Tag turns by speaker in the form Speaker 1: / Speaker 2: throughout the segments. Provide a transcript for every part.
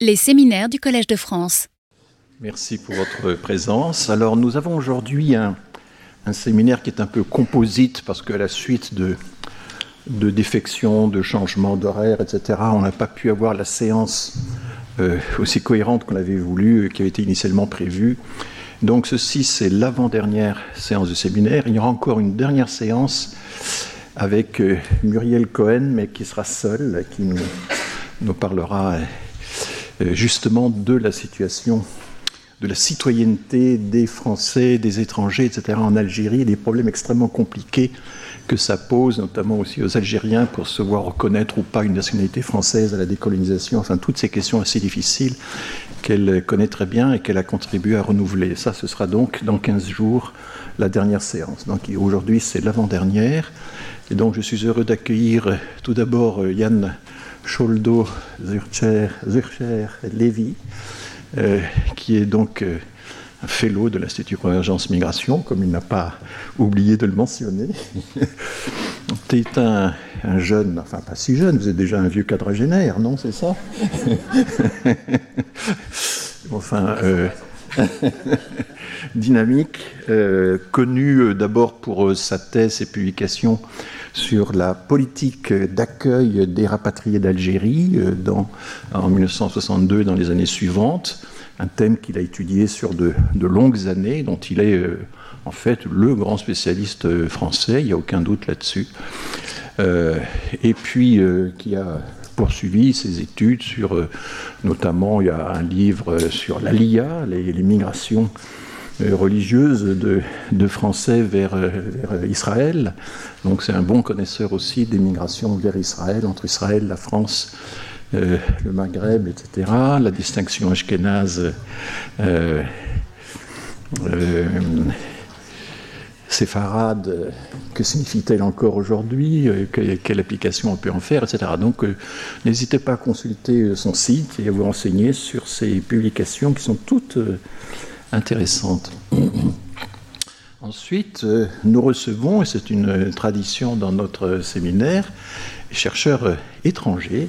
Speaker 1: Les séminaires du Collège de France.
Speaker 2: Merci pour votre présence. Alors nous avons aujourd'hui un, séminaire qui est un peu composite parce qu'à la suite de, de défections, de changements d'horaire, etc., on n'a pas pu avoir la séance euh, aussi cohérente qu'on avait voulu, qui avait été initialement prévue. Donc ceci, c'est l'avant-dernière séance de séminaire. Il y aura encore une dernière séance avec euh, Muriel Cohen, mais qui sera seule, qui nous, parlera euh, justement de la situation de la citoyenneté des Français, des étrangers, etc. en Algérie, des problèmes extrêmement compliqués que ça pose, notamment aussi aux Algériens, pour se voir reconnaître ou pas une nationalité française à la décolonisation, enfin toutes ces questions assez difficiles qu'elle connaît très bien et qu'elle a contribué à renouveler. Ça, ce sera donc dans 15 jours la dernière séance. Donc aujourd'hui, c'est l'avant-dernière. Et donc je suis heureux d'accueillir tout d'abord euh, Yann Scholdo Zurcher, Zurcher Lévy, euh, qui est donc euh, un fellow de l'Institut Convergence Migration, comme il n'a pas oublié de le mentionner. tu un, jeune, enfin pas si jeune, vous êtes déjà un vieux quadragénaire, non, c'est ça? Enfin, dynamique, connu d'abord pour sa thèse et publications sur la politique d'accueil des rapatriés d'Algérie euh, en 1962 et dans les années suivantes, un thème qu'il a étudié sur de, longues années, dont il est euh, en fait le grand spécialiste euh, français, il n'y a aucun doute là-dessus, et puis qui a poursuivi ses études sur, notamment, il y a un livre sur l'ALIA, les, les migrations religieuse de, Français vers, euh, vers, Israël. Donc c'est un bon connaisseur aussi des migrations vers Israël, entre Israël, la France, euh, le Maghreb, etc. La distinction ashkénaze, euh, séfarade, que signifie-t-elle encore aujourd'hui Quelle application on peut en faire, etc. Donc n'hésitez pas à consulter son site et à vous renseigner sur ces publications qui sont toutes intéressante. Ensuite, euh, nous recevons, et c'est une tradition dans notre séminaire, chercheurs euh, étrangers,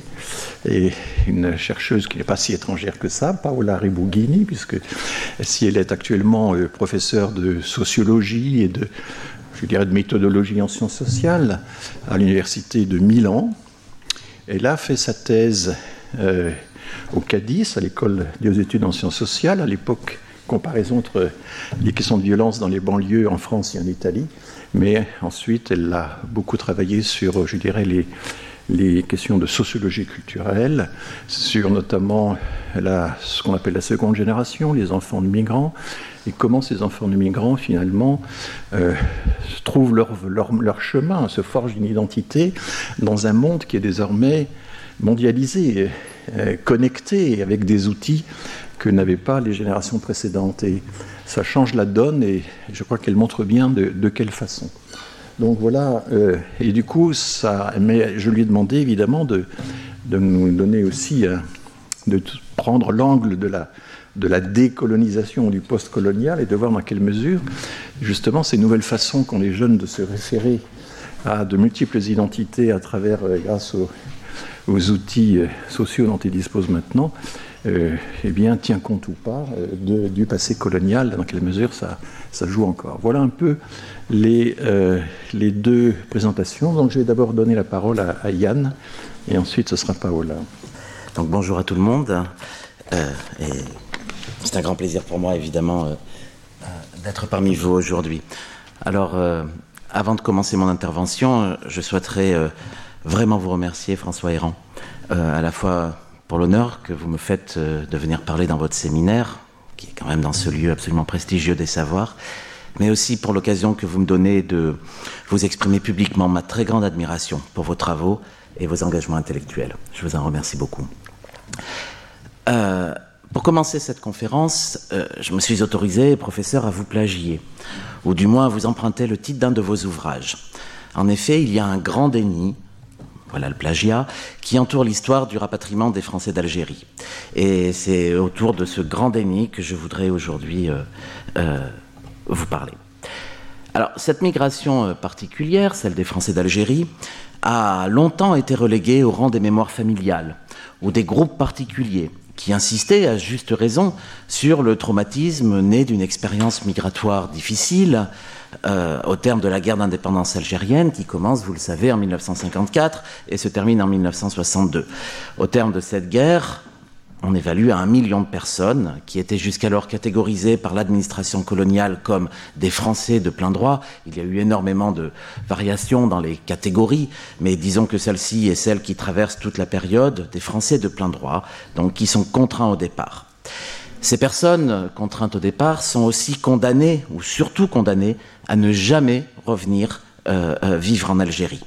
Speaker 2: et une chercheuse qui n'est pas si étrangère que ça, Paola Ribughini, puisque si elle est actuellement euh, professeure de sociologie et de, je dirais, de méthodologie en sciences sociales à l'université de Milan, elle a fait sa thèse au Cadiz, à l'école des études en sciences sociales, à l'époque comparaison entre les questions de violence dans les banlieues en France et en Italie. Mais ensuite, elle a beaucoup travaillé sur, je dirais, les, questions de sociologie culturelle, sur notamment la, ce qu'on appelle la seconde génération, les enfants de migrants, et comment ces enfants de migrants, finalement, euh, trouvent leur, chemin, se forgent une identité dans un monde qui est désormais mondialisé, euh, connecté, avec des outils que n'avaient pas les générations précédentes. Et ça change la donne et je crois qu'elle montre bien de, quelle façon. Donc voilà, euh, et du coup, ça, mais je lui ai demandé évidemment de, de nous donner aussi, euh, de prendre l'angle de la, de la décolonisation du post-colonial et de voir dans quelle mesure, justement, ces nouvelles façons qu'ont les jeunes de se référer à de multiples identités à travers, euh, grâce aux, aux outils sociaux dont ils disposent maintenant, euh, eh bien, tient compte ou pas euh, du passé colonial, dans quelle mesure ça, ça joue encore. Voilà un peu les, euh, les deux présentations. Donc, je vais d'abord donner la parole à, Yann, et ensuite ce sera Paola.
Speaker 3: Donc, bonjour à tout le monde. c'est un grand plaisir pour moi, évidemment, d'être parmi vous aujourd'hui. Alors, avant de commencer mon intervention, je souhaiterais vraiment vous remercier, François Héran, à la fois pour l'honneur que vous me faites euh, de venir parler dans votre séminaire, qui est quand même dans ce lieu absolument prestigieux des savoirs, mais aussi pour l'occasion que vous me donnez de vous exprimer publiquement ma très grande admiration pour vos travaux et vos engagements intellectuels. Je vous en remercie beaucoup. Euh, pour commencer cette conférence, euh, je me suis autorisé, professeur, à vous plagier, ou du moins à vous emprunter le titre d'un de vos ouvrages. En effet, il y a un grand déni voilà le plagiat, qui entoure l'histoire du rapatriement des Français d'Algérie. Et c'est autour de ce grand déni que je voudrais aujourd'hui euh, euh, vous parler. Alors, cette migration euh, particulière, celle des Français d'Algérie, a longtemps été reléguée au rang des mémoires familiales ou des groupes particuliers qui insistait à juste raison sur le traumatisme né d'une expérience migratoire difficile euh, au terme de la guerre d'indépendance algérienne qui commence, vous le savez, en 1954 et se termine en 1962. Au terme de cette guerre, on évalue à un million de personnes qui étaient jusqu'alors catégorisées par l'administration coloniale comme des Français de plein droit. Il y a eu énormément de variations dans les catégories, mais disons que celle-ci est celle qui traverse toute la période des Français de plein droit, donc qui sont contraints au départ. Ces personnes contraintes au départ sont aussi condamnées, ou surtout condamnées, à ne jamais revenir euh, euh, vivre en Algérie.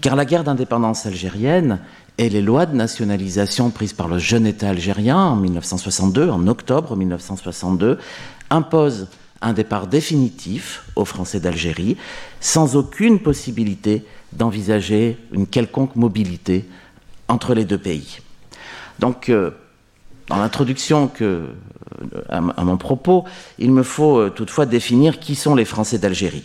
Speaker 3: Car la guerre d'indépendance algérienne et les lois de nationalisation prises par le jeune État algérien en 1962, en octobre 1962, imposent un départ définitif aux Français d'Algérie, sans aucune possibilité d'envisager une quelconque mobilité entre les deux pays. Donc, euh, dans l'introduction que, à, mon propos, il me faut euh, toutefois définir qui sont les Français d'Algérie.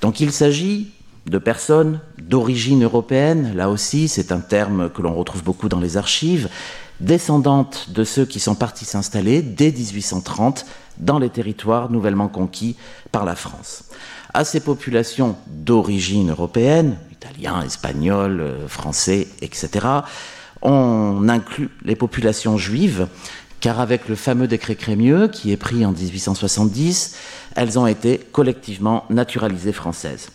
Speaker 3: Donc, il s'agit de personnes d'origine européenne, là aussi c'est un terme que l'on retrouve beaucoup dans les archives, descendantes de ceux qui sont partis s'installer dès 1830 dans les territoires nouvellement conquis par la France. À ces populations d'origine européenne, italiens, espagnols, euh, français, etc., on inclut les populations juives, car avec le fameux décret Crémieux, qui est pris en 1870, elles ont été collectivement naturalisées françaises.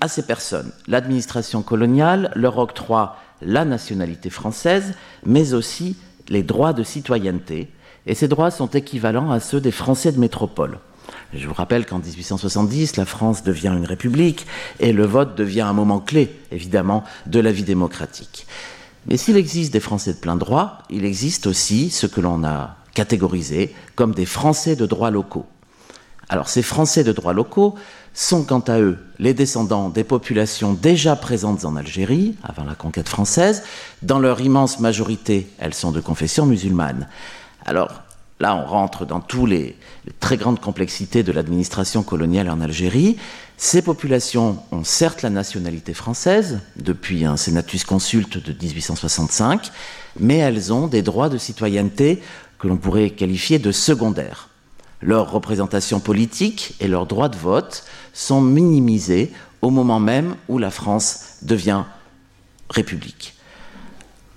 Speaker 3: À ces personnes, l'administration coloniale leur octroie la nationalité française, mais aussi les droits de citoyenneté, et ces droits sont équivalents à ceux des Français de métropole. Je vous rappelle qu'en 1870, la France devient une république et le vote devient un moment clé, évidemment, de la vie démocratique. Mais s'il existe des Français de plein droit, il existe aussi ce que l'on a catégorisé comme des Français de droit locaux. Alors ces Français de droit locaux sont quant à eux les descendants des populations déjà présentes en Algérie, avant la conquête française. Dans leur immense majorité, elles sont de confession musulmane. Alors là, on rentre dans toutes les, très grandes complexités de l'administration coloniale en Algérie. Ces populations ont certes la nationalité française, depuis un Senatus Consulte de 1865, mais elles ont des droits de citoyenneté que l'on pourrait qualifier de secondaires leur représentation politique et leur droit de vote sont minimisés au moment même où la France devient république.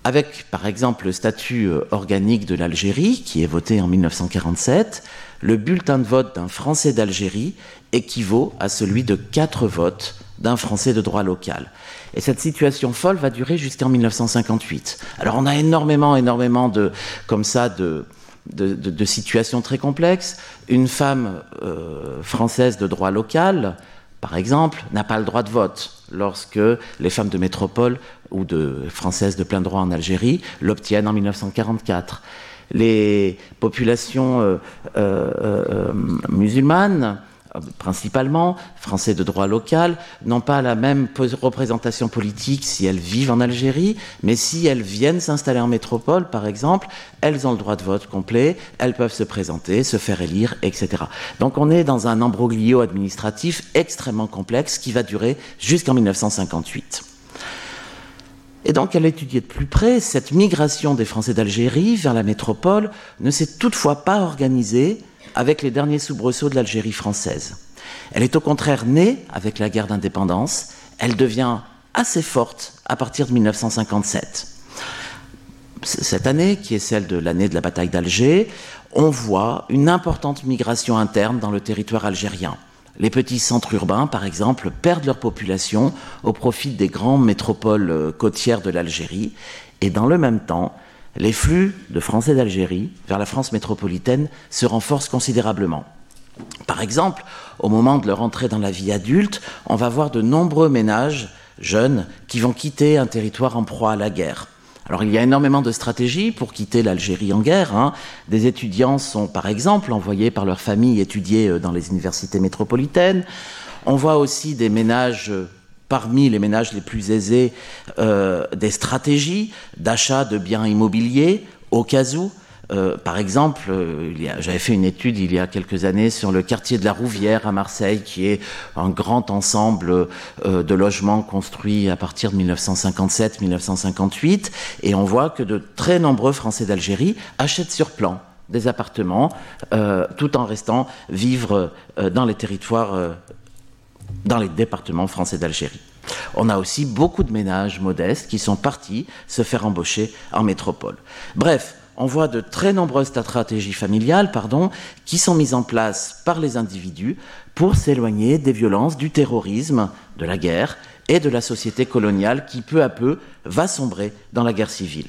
Speaker 3: Avec par exemple le statut euh, organique de l'Algérie, qui est voté en 1947, le bulletin de vote d'un Français d'Algérie équivaut à celui de quatre votes d'un Français de droit local. Et cette situation folle va durer jusqu'en 1958. Alors on a énormément, énormément de, comme ça, de, situations très complexes. Une femme euh, française de droit local, par exemple, n'a pas le droit de vote lorsque les femmes de métropole ou de françaises de plein droit en Algérie l'obtiennent en 1944. Les populations euh, euh, musulmanes principalement, français de droit local, n'ont pas la même représentation politique si elles vivent en Algérie, mais si elles viennent s'installer en métropole, par exemple, elles ont le droit de vote complet, elles peuvent se présenter, se faire élire, etc. Donc on est dans un embroglio administratif extrêmement complexe qui va durer jusqu'en 1958. Et donc, à l'étudier de plus près, cette migration des Français d'Algérie vers la métropole ne s'est toutefois pas organisée avec les derniers soubresauts de l'Algérie française. Elle est au contraire née avec la guerre d'indépendance, elle devient assez forte à partir de 1957. Cette année, qui est celle de l'année de la bataille d'Alger, on voit une importante migration interne dans le territoire algérien. Les petits centres urbains, par exemple, perdent leur population au profit des grandes métropoles euh, côtières de l'Algérie, et dans le même temps, les flux de Français d'Algérie vers la France métropolitaine se renforcent considérablement. Par exemple, au moment de leur entrée dans la vie adulte, on va voir de nombreux ménages jeunes qui vont quitter un territoire en proie à la guerre. Alors il y a énormément de stratégies pour quitter l'Algérie en guerre. Hein. Des étudiants sont par exemple envoyés par leur famille étudier euh, dans les universités métropolitaines. On voit aussi des ménages euh, parmi les ménages les plus aisés euh, des stratégies d'achat de biens immobiliers au cas où Euh, par exemple, euh, j'avais fait une étude il y a quelques années sur le quartier de la Rouvière à Marseille, qui est un grand ensemble euh, de logements construits à partir de 1957-1958, et on voit que de très nombreux Français d'Algérie achètent sur plan des appartements, tout en restant vivre dans les territoires, dans les départements français d'Algérie. On a aussi beaucoup de ménages modestes qui sont partis se faire embaucher en métropole. Bref, on voit de très nombreuses stratégies familiales pardon, qui sont mises en place par les individus pour s'éloigner des violences, du terrorisme, de la guerre et de la société coloniale qui peu à peu va sombrer dans la guerre civile.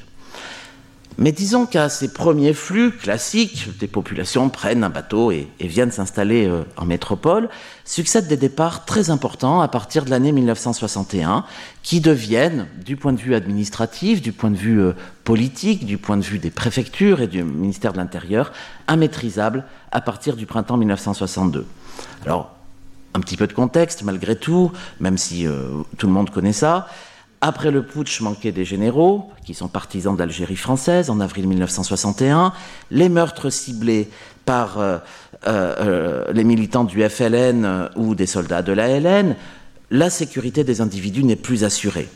Speaker 3: Mais disons qu'à ces premiers flux classiques, des populations prennent un bateau et, viennent s'installer euh, en métropole, succèdent des départs très importants à partir de l'année 1961, qui deviennent, du point de vue administratif, du point de vue euh, politique, du point de vue des préfectures et du ministère de l'Intérieur, immaîtrisables à partir du printemps 1962. Alors, un petit peu de contexte malgré tout, même si euh, tout le monde connaît ça. Après le putsch manqué des généraux, qui sont partisans d'Algérie française en avril 1961, les meurtres ciblés par euh, euh, euh, les militants du FLN ou des soldats de la LN, la sécurité des individus n'est plus assurée.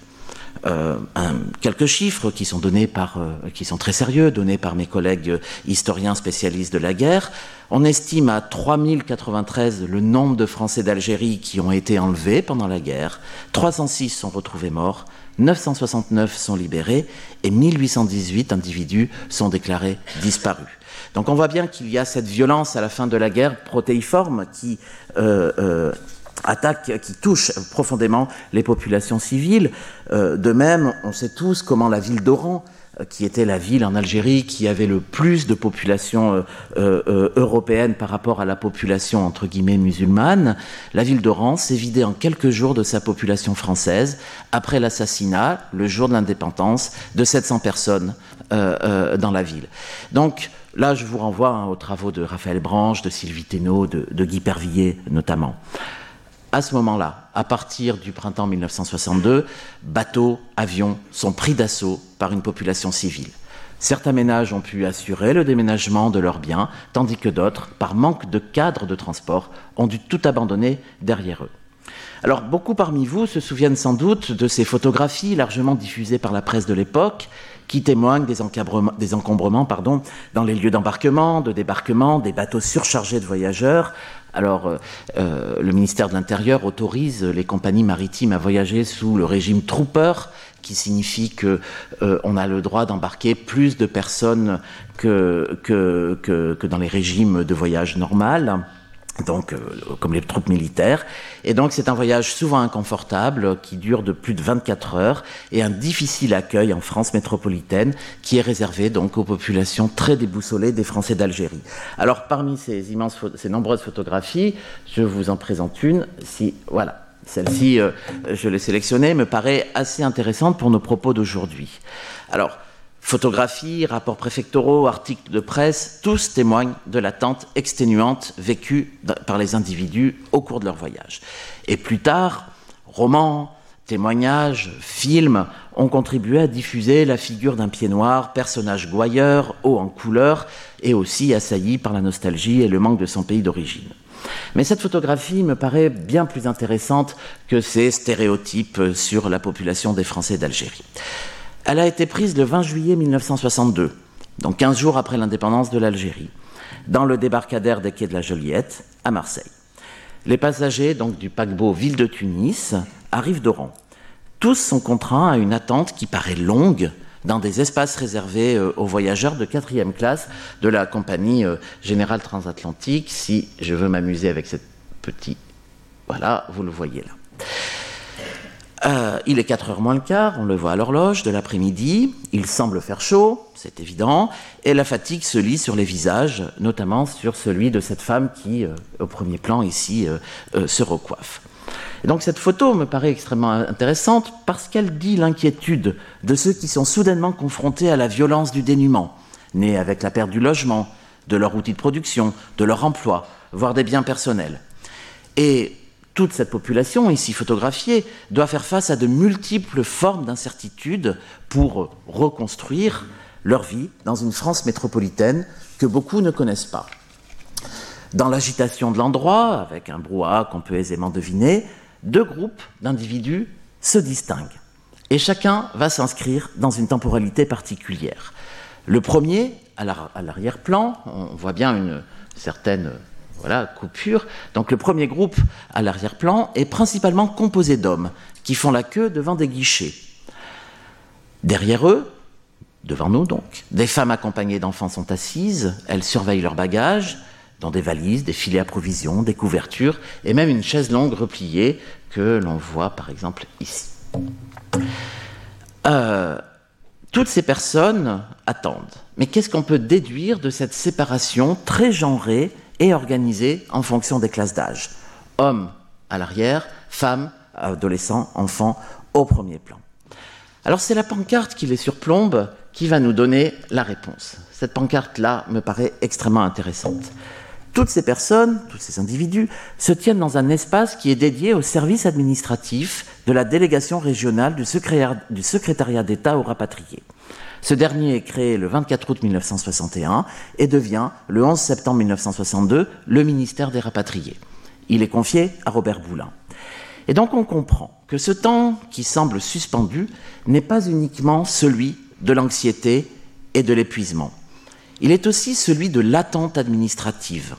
Speaker 3: Quelques chiffres qui sont donnés par, qui sont très sérieux, donnés par mes collègues historiens spécialistes de la guerre. On estime à 3093 le nombre de Français d'Algérie qui ont été enlevés pendant la guerre. 306 sont retrouvés morts, 969 sont libérés et 1818 individus sont déclarés disparus. Donc on voit bien qu'il y a cette violence à la fin de la guerre protéiforme qui euh, euh, attaque, qui touche profondément les populations civiles. Euh, de même, on sait tous comment la ville d'Oran euh, qui était la ville en Algérie qui avait le plus de population euh, européenne par rapport à la population entre guillemets musulmane, la ville d'Oran s'est vidée en quelques jours de sa population française après l'assassinat, le jour de l'indépendance, de 700 personnes dans la ville. Donc là, je vous renvoie hein, aux travaux de Raphaël Branche, de Sylvie Thénault, de, Guy Pervillier notamment à ce moment-là, à partir du printemps 1962, bateaux, avions sont pris d'assaut par une population civile. Certains ménages ont pu assurer le déménagement de leurs biens, tandis que d'autres, par manque de cadre de transport, ont dû tout abandonner derrière eux. Alors beaucoup parmi vous se souviennent sans doute de ces photographies largement diffusées par la presse de l'époque qui témoignent des, encombrements dans les lieux d'embarquement, de débarquement, des bateaux surchargés de voyageurs, alors, euh, euh, le ministère de l'Intérieur autorise les compagnies maritimes à voyager sous le régime trooper, qui signifie que euh, on a le droit d'embarquer plus de personnes que, que, que, que dans les régimes de voyage normal donc euh, comme les troupes militaires. Et donc c'est un voyage souvent inconfortable qui dure de plus de 24 heures et un difficile accueil en France métropolitaine qui est réservé donc aux populations très déboussolées des Français d'Algérie. Alors parmi ces immenses, ces nombreuses photographies, je vous en présente une. Si voilà. Celle-ci, euh, je l'ai sélectionnée, me paraît assez intéressante pour nos propos d'aujourd'hui. Alors, Photographies, rapports préfectoraux, articles de presse, tous témoignent de l'attente exténuante vécue par les individus au cours de leur voyage. Et plus tard, romans, témoignages, films ont contribué à diffuser la figure d'un pied noir, personnage gouailleur, haut en couleur, et aussi assailli par la nostalgie et le manque de son pays d'origine. Mais cette photographie me paraît bien plus intéressante que ces stéréotypes sur la population des Français d'Algérie. Elle a été prise le 20 juillet 1962, donc 15 jours après l'indépendance de l'Algérie, dans le débarcadère des quais de la Joliette, à Marseille. Les passagers donc du paquebot Ville de Tunis arrivent d'Oran. Tous sont contraints à une attente qui paraît longue dans des espaces réservés euh, aux voyageurs de quatrième classe de la compagnie euh, générale transatlantique. Si je veux m'amuser avec cette petite... Voilà, vous le voyez là. Euh, il est 4 heures moins le quart, on le voit à l'horloge de l'après-midi, il semble faire chaud, c'est évident, et la fatigue se lit sur les visages, notamment sur celui de cette femme qui, euh, au premier plan ici, euh, se recoiffe. Et donc cette photo me paraît extrêmement intéressante parce qu'elle dit l'inquiétude de ceux qui sont soudainement confrontés à la violence du dénuement, née avec la perte du logement, de leur outil de production, de leur emploi, voire des biens personnels. Et toute cette population, ici photographiée, doit faire face à de multiples formes d'incertitude pour reconstruire leur vie dans une France métropolitaine que beaucoup ne connaissent pas. Dans l'agitation de l'endroit, avec un brouhaha qu'on peut aisément deviner, deux groupes d'individus se distinguent. Et chacun va s'inscrire dans une temporalité particulière. Le premier, à l'arrière-plan, on voit bien une certaine voilà, coupure. Donc le premier groupe à l'arrière-plan est principalement composé d'hommes qui font la queue devant des guichets. Derrière eux, devant nous donc, des femmes accompagnées d'enfants sont assises, elles surveillent leurs bagages, dans des valises, des filets à provisions, des couvertures, et même une chaise longue repliée que l'on voit par exemple ici. Euh, toutes ces personnes attendent. Mais qu'est-ce qu'on peut déduire de cette séparation très genrée et organisée en fonction des classes d'âge Hommes à l'arrière, femmes, adolescents, enfants au premier plan. Alors c'est la pancarte qui les surplombe qui va nous donner la réponse. Cette pancarte-là me paraît extrêmement intéressante. Toutes ces personnes, tous ces individus, se tiennent dans un espace qui est dédié au service administratif de la délégation régionale du, secrétariat d'État aux rapatriés. Ce dernier est créé le 24 août 1961 et devient, le 11 septembre 1962, le ministère des rapatriés. Il est confié à Robert Boulin. Et donc on comprend que ce temps qui semble suspendu n'est pas uniquement celui de l'anxiété et de l'épuisement il est aussi celui de l'attente administrative.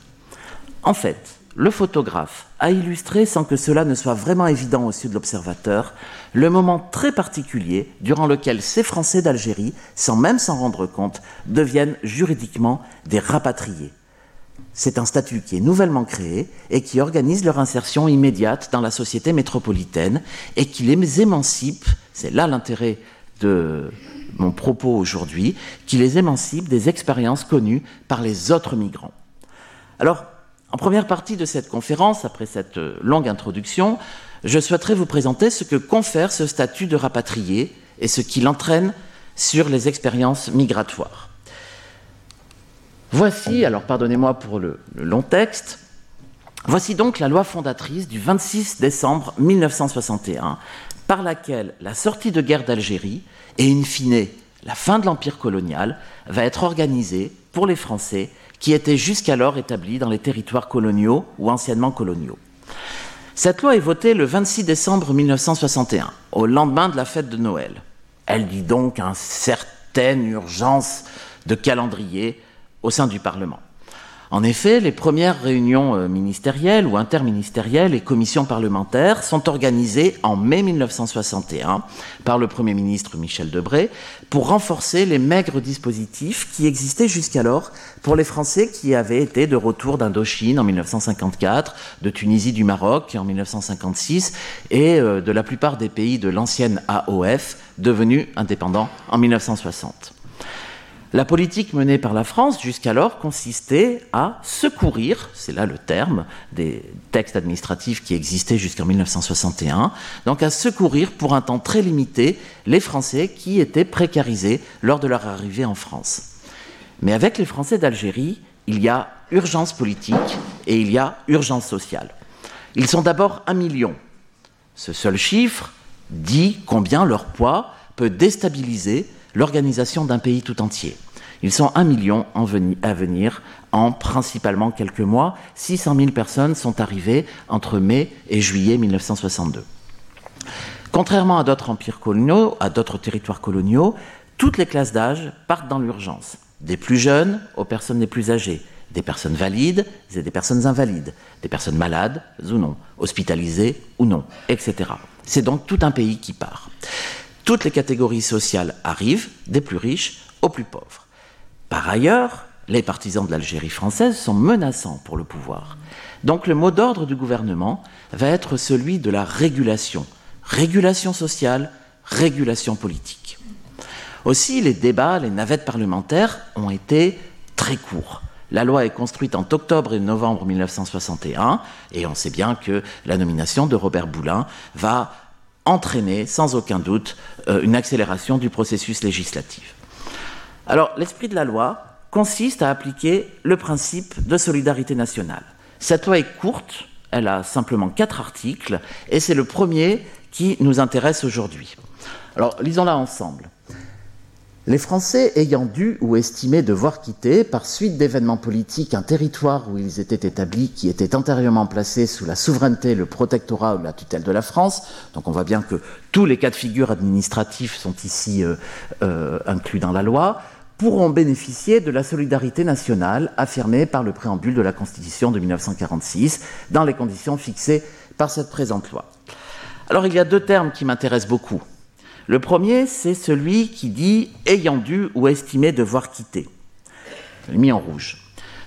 Speaker 3: En fait, le photographe a illustré, sans que cela ne soit vraiment évident au sud de l'observateur, le moment très particulier durant lequel ces Français d'Algérie, sans même s'en rendre compte, deviennent juridiquement des rapatriés. C'est un statut qui est nouvellement créé et qui organise leur insertion immédiate dans la société métropolitaine et qui les émancipe, c'est là l'intérêt de, mon propos aujourd'hui, qui les émancipe des expériences connues par les autres migrants. Alors, en première partie de cette conférence, après cette euh, longue introduction, je souhaiterais vous présenter ce que confère ce statut de rapatrié et ce qu'il entraîne sur les expériences migratoires. Voici, alors pardonnez-moi pour le, le, long texte, voici donc la loi fondatrice du 26 décembre 1961, par laquelle la sortie de guerre d'Algérie et in fine la fin de l'empire colonial va être organisée pour les Français qui étaient jusqu'alors établis dans les territoires coloniaux ou anciennement coloniaux. Cette loi est votée le 26 décembre 1961, au lendemain de la fête de Noël. Elle dit donc une certaine urgence de calendrier au sein du Parlement. En effet, les premières réunions euh, ministérielles ou interministérielles et commissions parlementaires sont organisées en mai 1961 par le Premier ministre Michel Debré pour renforcer les maigres dispositifs qui existaient jusqu'alors pour les Français qui avaient été de retour d'Indochine en 1954, de Tunisie, du Maroc en 1956 et euh, de la plupart des pays de l'ancienne AOF devenus indépendants en 1960. La politique menée par la France jusqu'alors consistait à secourir, c'est là le terme des textes administratifs qui existaient jusqu'en 1961, donc à secourir pour un temps très limité les Français qui étaient précarisés lors de leur arrivée en France. Mais avec les Français d'Algérie, il y a urgence politique et il y a urgence sociale. Ils sont d'abord un million. Ce seul chiffre dit combien leur poids peut déstabiliser l'organisation d'un pays tout entier. Ils sont un million à venir en principalement quelques mois. 600 000 personnes sont arrivées entre mai et juillet 1962. Contrairement à d'autres empires coloniaux, à d'autres territoires coloniaux, toutes les classes d'âge partent dans l'urgence. Des plus jeunes aux personnes les plus âgées, des personnes valides et des personnes invalides, des personnes malades ou non, hospitalisées ou non, etc. C'est donc tout un pays qui part. Toutes les catégories sociales arrivent, des plus riches aux plus pauvres. Par ailleurs, les partisans de l'Algérie française sont menaçants pour le pouvoir. Donc le mot d'ordre du gouvernement va être celui de la régulation. Régulation sociale, régulation politique. Aussi, les débats, les navettes parlementaires ont été très courts. La loi est construite en octobre et novembre 1961 et on sait bien que la nomination de Robert Boulin va entraîner sans aucun doute euh, une accélération du processus législatif. Alors, l'esprit de la loi consiste à appliquer le principe de solidarité nationale. Cette loi est courte, elle a simplement quatre articles, et c'est le premier qui nous intéresse aujourd'hui. Alors, lisons-la ensemble. Les Français ayant dû ou estimé devoir quitter, par suite d'événements politiques, un territoire où ils étaient établis, qui était antérieurement placé sous la souveraineté, le protectorat ou la tutelle de la France, donc on voit bien que tous les cas de figure administratifs sont ici euh, euh, inclus dans la loi, pourront bénéficier de la solidarité nationale affirmée par le préambule de la Constitution de 1946, dans les conditions fixées par cette présente loi. Alors il y a deux termes qui m'intéressent beaucoup le premier, c'est celui qui dit ayant dû ou estimé devoir quitter. Mis en rouge.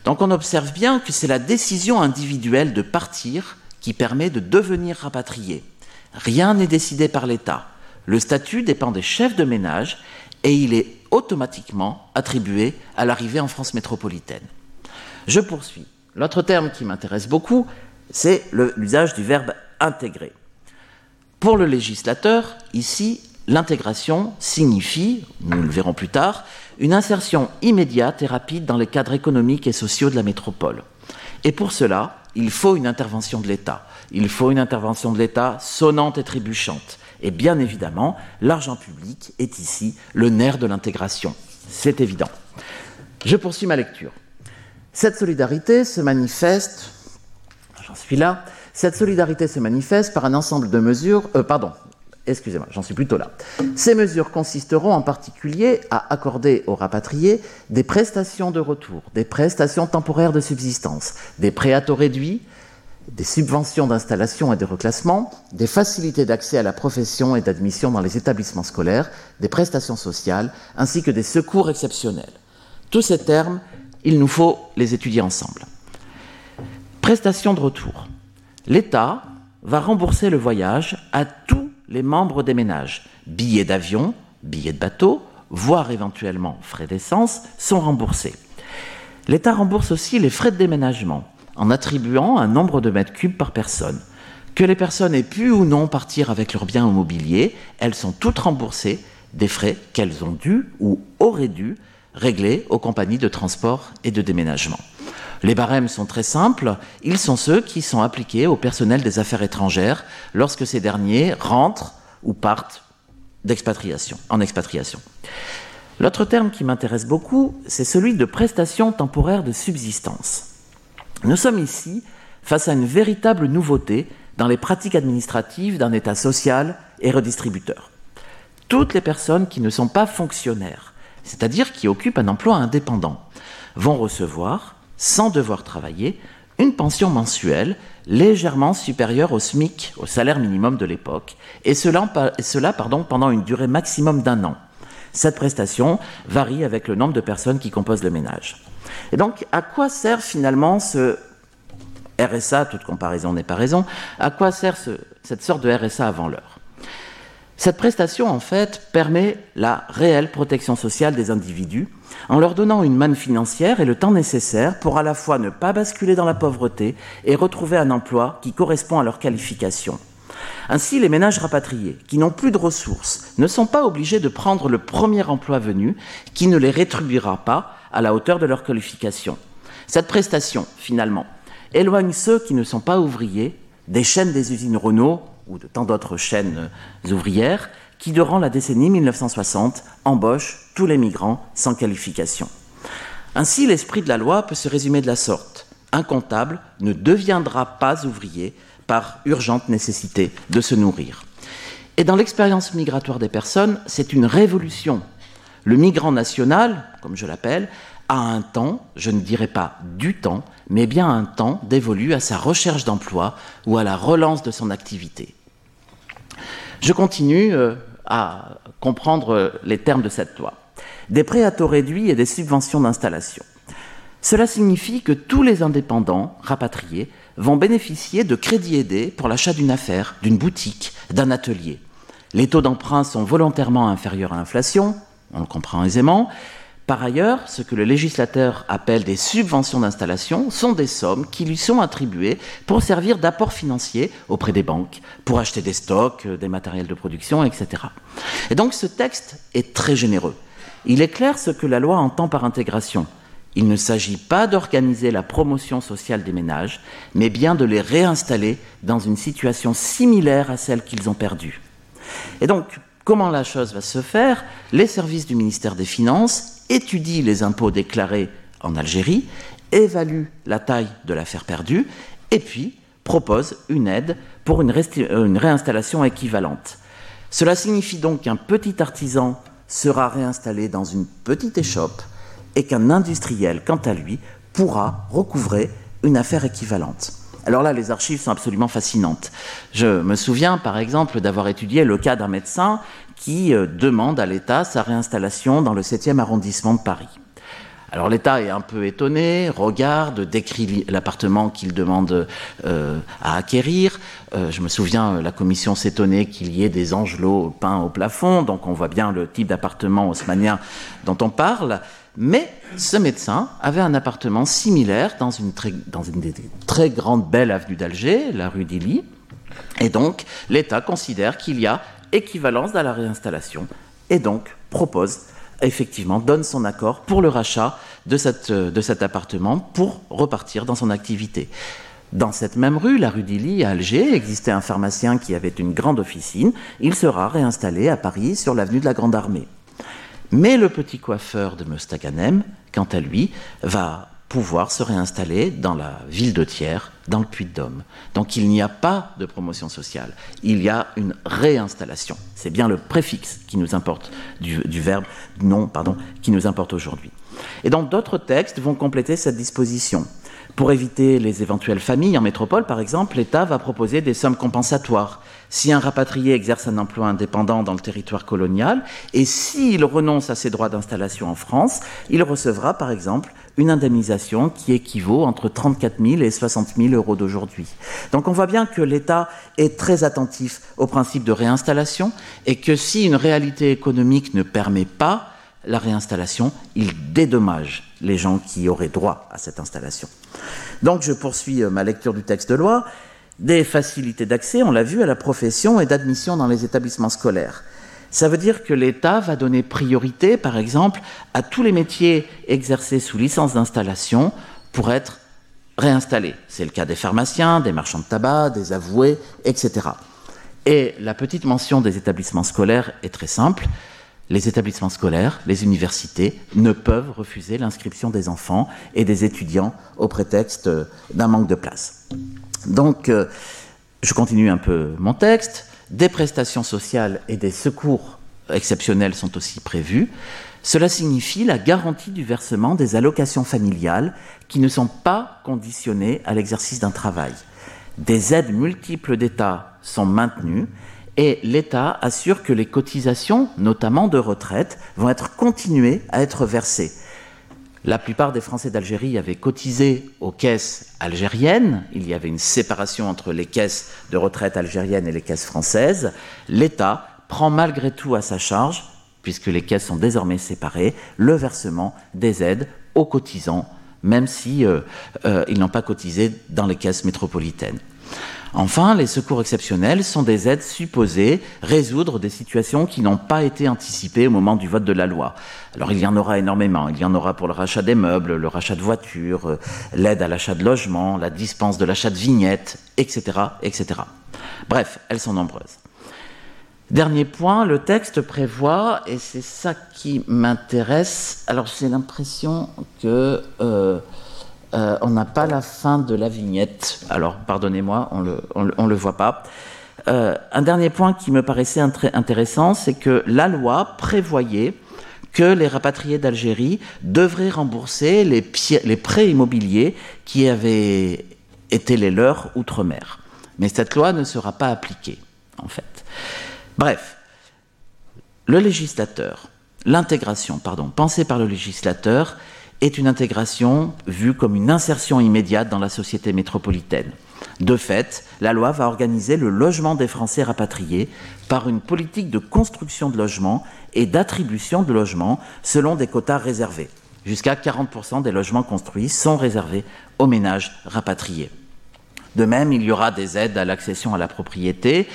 Speaker 3: Donc on observe bien que c'est la décision individuelle de partir qui permet de devenir rapatrié. Rien n'est décidé par l'État. Le statut dépend des chefs de ménage et il est automatiquement attribué à l'arrivée en France métropolitaine. Je poursuis. L'autre terme qui m'intéresse beaucoup, c'est l'usage du verbe intégrer. Pour le législateur, ici, L'intégration signifie, nous le verrons plus tard, une insertion immédiate et rapide dans les cadres économiques et sociaux de la métropole. Et pour cela, il faut une intervention de l'État. Il faut une intervention de l'État sonnante et trébuchante. Et bien évidemment, l'argent public est ici le nerf de l'intégration. C'est évident. Je poursuis ma lecture. Cette solidarité se manifeste, j'en suis là, cette solidarité se manifeste par un ensemble de mesures, euh, pardon, excusez-moi, j'en suis plutôt là. Ces mesures consisteront en particulier à accorder aux rapatriés des prestations de retour, des prestations temporaires de subsistance, des prêts à taux réduits, des subventions d'installation et de reclassement, des facilités d'accès à la profession et d'admission dans les établissements scolaires, des prestations sociales, ainsi que des secours exceptionnels. Tous ces termes, il nous faut les étudier ensemble. Prestations de retour. L'État va rembourser le voyage à tous les membres des ménages. Billets d'avion, billets de bateau, voire éventuellement frais d'essence, sont remboursés. L'État rembourse aussi les frais de déménagement en attribuant un nombre de mètres cubes par personne. Que les personnes aient pu ou non partir avec leurs biens immobiliers, elles sont toutes remboursées des frais qu'elles ont dû ou auraient dû régler aux compagnies de transport et de déménagement. Les barèmes sont très simples, ils sont ceux qui sont appliqués au personnel des affaires étrangères lorsque ces derniers rentrent ou partent d'expatriation, en expatriation. L'autre terme qui m'intéresse beaucoup, c'est celui de prestation temporaire de subsistance. Nous sommes ici face à une véritable nouveauté dans les pratiques administratives d'un État social et redistributeur. Toutes les personnes qui ne sont pas fonctionnaires, c'est-à-dire qui occupent un emploi indépendant, vont recevoir sans devoir travailler, une pension mensuelle légèrement supérieure au SMIC, au salaire minimum de l'époque, et cela, pendant une durée maximum d'un an. Cette prestation varie avec le nombre de personnes qui composent le ménage. Et donc, à quoi sert finalement ce RSA, toute comparaison n'est pas raison, à quoi sert cette sorte de RSA avant l'heure? Cette prestation, en fait, permet la réelle protection sociale des individus en leur donnant une manne financière et le temps nécessaire pour à la fois ne pas basculer dans la pauvreté et retrouver un emploi qui correspond à leur qualification. Ainsi, les ménages rapatriés, qui n'ont plus de ressources, ne sont pas obligés de prendre le premier emploi venu qui ne les rétribuera pas à la hauteur de leur qualification. Cette prestation, finalement, éloigne ceux qui ne sont pas ouvriers des chaînes des usines Renault ou de tant d'autres chaînes ouvrières qui, durant la décennie 1960, embauche tous les migrants sans qualification. Ainsi, l'esprit de la loi peut se résumer de la sorte. Un comptable ne deviendra pas ouvrier par urgente nécessité de se nourrir. Et dans l'expérience migratoire des personnes, c'est une révolution. Le migrant national, comme je l'appelle, a un temps, je ne dirais pas du temps, mais bien un temps dévolu à sa recherche d'emploi ou à la relance de son activité. Je continue euh, à comprendre les termes de cette loi. Des prêts à taux réduits et des subventions d'installation. Cela signifie que tous les indépendants rapatriés vont bénéficier de crédits aidés pour l'achat d'une affaire, d'une boutique, d'un atelier. Les taux d'emprunt sont volontairement inférieurs à l'inflation, on le comprend aisément, par ailleurs, ce que le législateur appelle des subventions d'installation sont des sommes qui lui sont attribuées pour servir d'apport financier auprès des banques, pour acheter des stocks, euh, des matériels de production, etc. Et donc ce texte est très généreux. Il éclaire ce que la loi entend par intégration. Il ne s'agit pas d'organiser la promotion sociale des ménages, mais bien de les réinstaller dans une situation similaire à celle qu'ils ont perdue. Et donc, Comment la chose va se faire? Les services du ministère des Finances étudient les impôts déclarés en Algérie, évaluent la taille de l'affaire perdue et puis proposent une aide pour une réinstallation équivalente. Cela signifie donc qu'un petit artisan sera réinstallé dans une petite échoppe et qu'un industriel, quant à lui, pourra recouvrer une affaire équivalente. Alors là, les archives sont absolument fascinantes. Je me souviens, par exemple, d'avoir étudié le cas d'un médecin qui euh, demande à l'État sa réinstallation dans le 7e arrondissement de Paris. Alors l'État est un peu étonné, regarde, décrit l'appartement qu'il demande euh, à acquérir. Euh, je me souviens, la commission s'étonnait qu'il y ait des angelots peints au plafond, donc on voit bien le type d'appartement haussmanien dont on parle. Mais ce médecin avait un appartement similaire dans une très, dans une des très grandes belles avenues d'Alger, la rue d'Illy. Et donc, l'État considère qu'il y a équivalence à la réinstallation et donc propose, effectivement, donne son accord pour le rachat de, cette, de cet appartement pour repartir dans son activité. Dans cette même rue, la rue d'Illy, à Alger, existait un pharmacien qui avait une grande officine. Il sera réinstallé à Paris sur l'avenue de la Grande Armée. Mais le petit coiffeur de Mostaganem, quant à lui, va pouvoir se réinstaller dans la ville de Thiers, dans le Puy-de-Dôme. Donc il n'y a pas de promotion sociale, il y a une réinstallation. C'est bien le préfixe qui nous importe du, verbe non, pardon, qui nous importe aujourd'hui. Et donc d'autres textes vont compléter cette disposition. Pour éviter les éventuelles familles en métropole, par exemple, l'État va proposer des sommes compensatoires si un rapatrié exerce un emploi indépendant dans le territoire colonial et s'il renonce à ses droits d'installation en France, il recevra par exemple une indemnisation qui équivaut entre 34 000 et 60 000 euros d'aujourd'hui. Donc on voit bien que l'État est très attentif au principe de réinstallation et que si une réalité économique ne permet pas la réinstallation, il dédommage les gens qui auraient droit à cette installation. Donc je poursuis euh, ma lecture du texte de loi des facilités d'accès, on l'a vu, à la profession et d'admission dans les établissements scolaires. Ça veut dire que l'État va donner priorité, par exemple, à tous les métiers exercés sous licence d'installation pour être réinstallés. C'est le cas des pharmaciens, des marchands de tabac, des avoués, etc. Et la petite mention des établissements scolaires est très simple. Les établissements scolaires, les universités ne peuvent refuser l'inscription des enfants et des étudiants au prétexte d'un manque de place. Donc, euh, je continue un peu mon texte. Des prestations sociales et des secours exceptionnels sont aussi prévus. Cela signifie la garantie du versement des allocations familiales qui ne sont pas conditionnées à l'exercice d'un travail. Des aides multiples d'État sont maintenues et l'État assure que les cotisations, notamment de retraite, vont être continuées à être versées. La plupart des Français d'Algérie avaient cotisé aux caisses algériennes. Il y avait une séparation entre les caisses de retraite algériennes et les caisses françaises. L'État prend malgré tout à sa charge, puisque les caisses sont désormais séparées, le versement des aides aux cotisants, même si euh, euh, n'ont pas cotisé dans les caisses métropolitaines. Enfin, les secours exceptionnels sont des aides supposées résoudre des situations qui n'ont pas été anticipées au moment du vote de la loi. Alors il y en aura énormément. Il y en aura pour le rachat des meubles, le rachat de voitures, euh, l'aide à l'achat de logements, la dispense de l'achat de vignettes, etc., etc. Bref, elles sont nombreuses. Dernier point, le texte prévoit, et c'est ça qui m'intéresse, alors j'ai l'impression que euh, euh, on n'a pas la fin de la vignette. Alors, pardonnez-moi, on ne le, voit pas. Euh, un dernier point qui me paraissait intéressant, c'est que la loi prévoyait que les rapatriés d'Algérie devraient rembourser les, les, prêts immobiliers qui avaient été les leurs outre-mer. Mais cette loi ne sera pas appliquée, en fait. Bref, le législateur, l'intégration, pardon, pensée par le législateur, est une intégration vue comme une insertion immédiate dans la société métropolitaine. De fait, la loi va organiser le logement des Français rapatriés par une politique de construction de logements et d'attribution de logements selon des quotas réservés. Jusqu'à 40% des logements construits sont réservés aux ménages rapatriés. De même, il y aura des aides à l'accession à la propriété.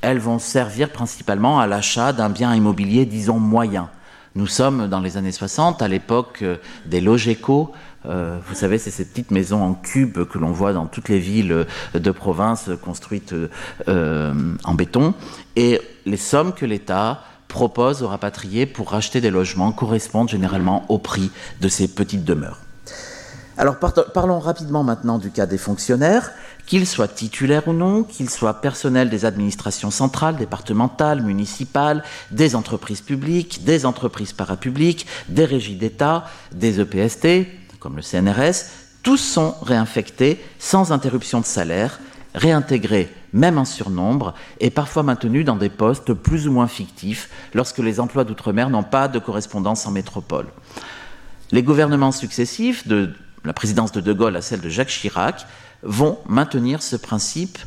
Speaker 3: Elles vont servir principalement à l'achat d'un bien immobilier, disons, moyen Nous sommes dans les années 60, à l'époque euh, des Logeco. Euh, vous savez, c'est ces petites maisons en cube que l'on voit dans toutes les villes de province construites en béton. Et les sommes que l'État propose aux rapatriés pour racheter des logements correspondent généralement au prix de ces petites demeures. Alors parlons rapidement maintenant du cas des fonctionnaires, qu'ils soient titulaires ou non, qu'ils soient personnels des administrations centrales, départementales, municipales, des entreprises publiques, des entreprises parapubliques, des régies d'État, des EPST, comme le CNRS, tous sont réinfectés sans interruption de salaire, réintégrés même en surnombre, et parfois maintenus dans des postes plus ou moins fictifs lorsque les emplois d'outre-mer n'ont pas de correspondance en métropole. Les gouvernements successifs de la présidence de De Gaulle à celle de Jacques Chirac, vont maintenir ce principe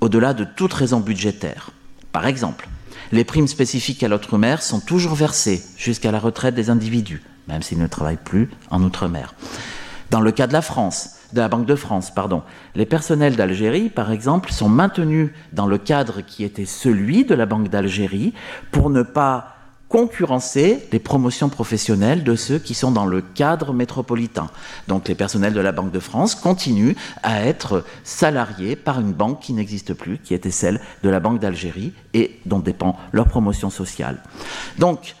Speaker 3: au-delà de toute raison budgétaire. Par exemple, les primes spécifiques à l'outre-mer sont toujours versées jusqu'à la retraite des individus, même s'ils ne travaillent plus en outre-mer. Dans le cas de la France, de la Banque de France, pardon, les personnels d'Algérie, par exemple, sont maintenus dans le cadre qui était celui de la Banque d'Algérie pour ne pas concurrencer les promotions professionnelles de ceux qui sont dans le cadre métropolitain. Donc les personnels de la Banque de France continuent à être salariés par une banque qui n'existe plus, qui était celle de la Banque d'Algérie et dont dépend leur promotion sociale. Donc,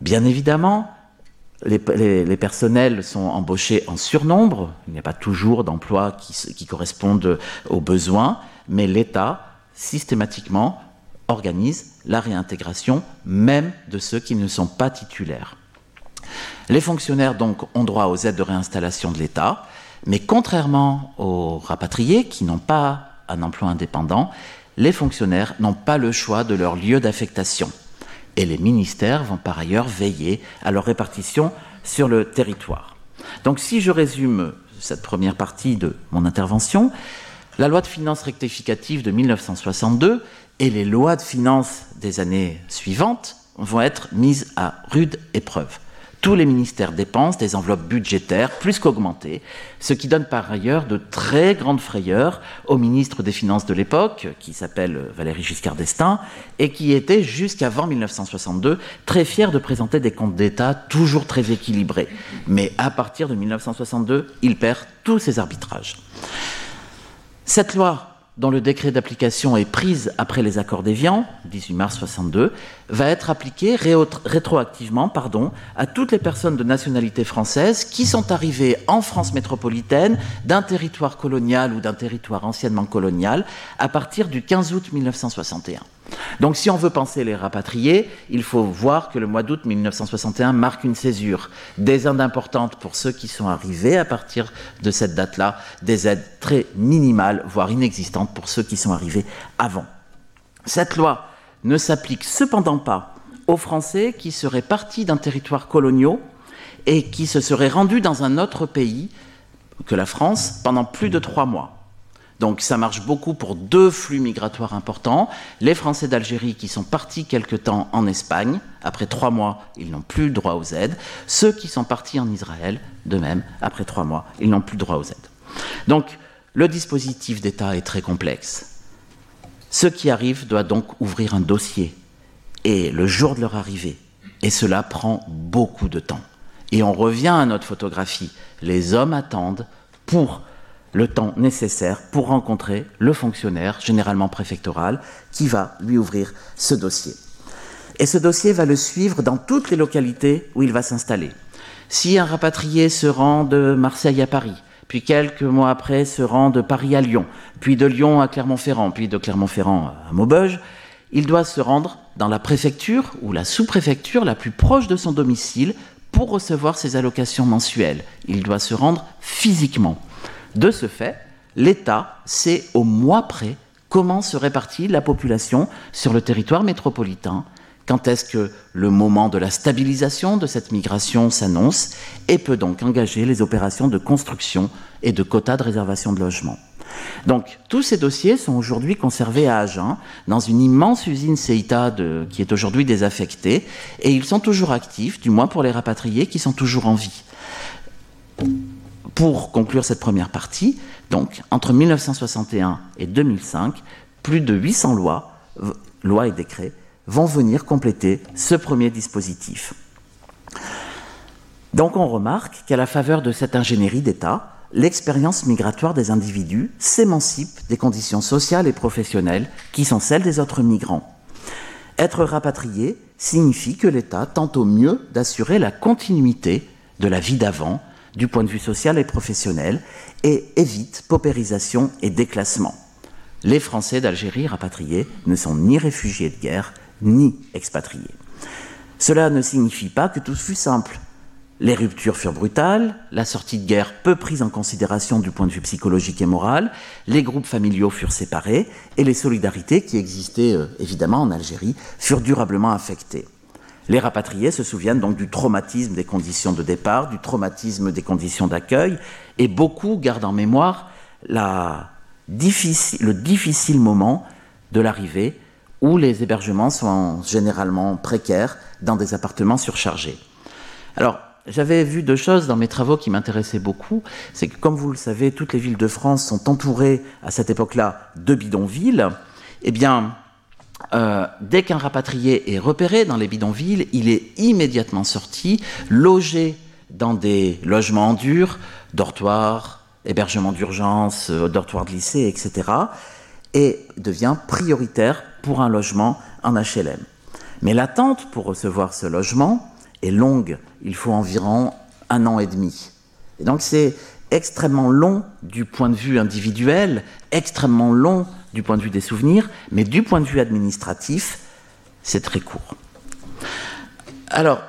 Speaker 3: bien évidemment, les, personnels sont embauchés en surnombre, il n'y a pas toujours d'emplois qui, correspondent aux besoins, mais l'État, systématiquement, organise la réintégration même de ceux qui ne sont pas titulaires. Les fonctionnaires donc ont droit aux aides de réinstallation de l'État, mais contrairement aux rapatriés qui n'ont pas un emploi indépendant, les fonctionnaires n'ont pas le choix de leur lieu d'affectation. Et les ministères vont par ailleurs veiller à leur répartition sur le territoire. Donc si je résume cette première partie de mon intervention, la loi de finances rectificative de 1962 et les lois de finances des années suivantes vont être mises à rude épreuve. Tous les ministères dépensent des enveloppes budgétaires plus qu'augmentées, ce qui donne par ailleurs de très grandes frayeurs au ministre des Finances de l'époque, qui s'appelle Valéry Giscard d'Estaing, et qui était jusqu'avant 1962 très fier de présenter des comptes d'État toujours très équilibrés. Mais à partir de 1962, il perd tous ses arbitrages. Cette loi dont le décret d'application est prise après les accords d'Évian, 18 mars 62, va être appliqué rétroactivement à toutes les personnes de nationalité française qui sont arrivées en France métropolitaine d'un territoire colonial ou d'un territoire anciennement colonial à partir du 15 août 1961. Donc si on veut penser les rapatriés, il faut voir que le mois d'août 1961 marque une césure. Des aides importantes pour ceux qui sont arrivés à partir de cette date-là, des aides très minimales, voire inexistantes pour ceux qui sont arrivés avant. Cette loi ne s'applique cependant pas aux Français qui seraient partis d'un territoire colonial et qui se seraient rendus dans un autre pays que la France pendant plus de trois mois. Donc ça marche beaucoup pour deux flux migratoires importants. Les Français d'Algérie qui sont partis quelque temps en Espagne, après trois mois, ils n'ont plus droit aux aides. Ceux qui sont partis en Israël, de même, après trois mois, ils n'ont plus droit aux aides. Donc le dispositif d'État est très complexe. Ceux qui arrivent doivent donc ouvrir un dossier. Et le jour de leur arrivée, et cela prend beaucoup de temps. Et on revient à notre photographie. Les hommes attendent pour le temps nécessaire pour rencontrer le fonctionnaire, généralement préfectoral, qui va lui ouvrir ce dossier. Et ce dossier va le suivre dans toutes les localités où il va s'installer. Si un rapatrié se rend de Marseille à Paris, puis quelques mois après se rend de Paris à Lyon, puis de Lyon à Clermont-Ferrand, puis de Clermont-Ferrand à Maubeuge, il doit se rendre dans la préfecture ou la sous-préfecture la plus proche de son domicile pour recevoir ses allocations mensuelles. Il doit se rendre physiquement. De ce fait, l'État sait au mois près comment se répartit la population sur le territoire métropolitain, quand est-ce que le moment de la stabilisation de cette migration s'annonce et peut donc engager les opérations de construction et de quotas de réservation de logement. Donc tous ces dossiers sont aujourd'hui conservés à Agen, dans une immense usine CEITA qui est aujourd'hui désaffectée, et ils sont toujours actifs, du moins pour les rapatriés qui sont toujours en vie pour conclure cette première partie, donc entre 1961 et 2005, plus de 800 lois, lois et décrets vont venir compléter ce premier dispositif. Donc on remarque qu'à la faveur de cette ingénierie d'État, l'expérience migratoire des individus s'émancipe des conditions sociales et professionnelles qui sont celles des autres migrants. Être rapatrié signifie que l'État tente au mieux d'assurer la continuité de la vie d'avant du point de vue social et professionnel et évite paupérisation et déclassement. Les Français d'Algérie rapatriés ne sont ni réfugiés de guerre ni expatriés. Cela ne signifie pas que tout fut simple. Les ruptures furent brutales, la sortie de guerre peu prise en considération du point de vue psychologique et moral, les groupes familiaux furent séparés et les solidarités qui existaient euh, évidemment en Algérie furent durablement affectées. Les rapatriés se souviennent donc du traumatisme des conditions de départ, du traumatisme des conditions d'accueil, et beaucoup gardent en mémoire le difficile moment de l'arrivée où les hébergements sont généralement précaires dans des appartements surchargés. Alors, j'avais vu deux choses dans mes travaux qui m'intéressaient beaucoup. C'est que, comme vous le savez, toutes les villes de France sont entourées à cette époque-là de bidonvilles. Eh bien, euh, dès qu'un rapatrié est repéré dans les bidonvilles, il est immédiatement sorti, logé dans des logements en dur, dortoirs, hébergements d'urgence, euh, dortoirs de lycée, etc., et devient prioritaire pour un logement en HLM. Mais l'attente pour recevoir ce logement est longue. Il faut environ un an et demi. Et donc c'est extrêmement long du point de vue individuel, extrêmement long du point de vue des souvenirs, mais du point de vue administratif, c'est très court. Alors,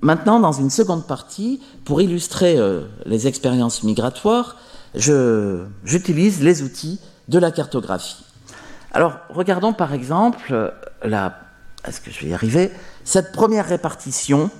Speaker 3: maintenant, dans une seconde partie, pour illustrer euh, les expériences migratoires, j'utilise les outils de la cartographie. Alors, regardons par exemple la, est-ce que je vais y arriver, cette première répartition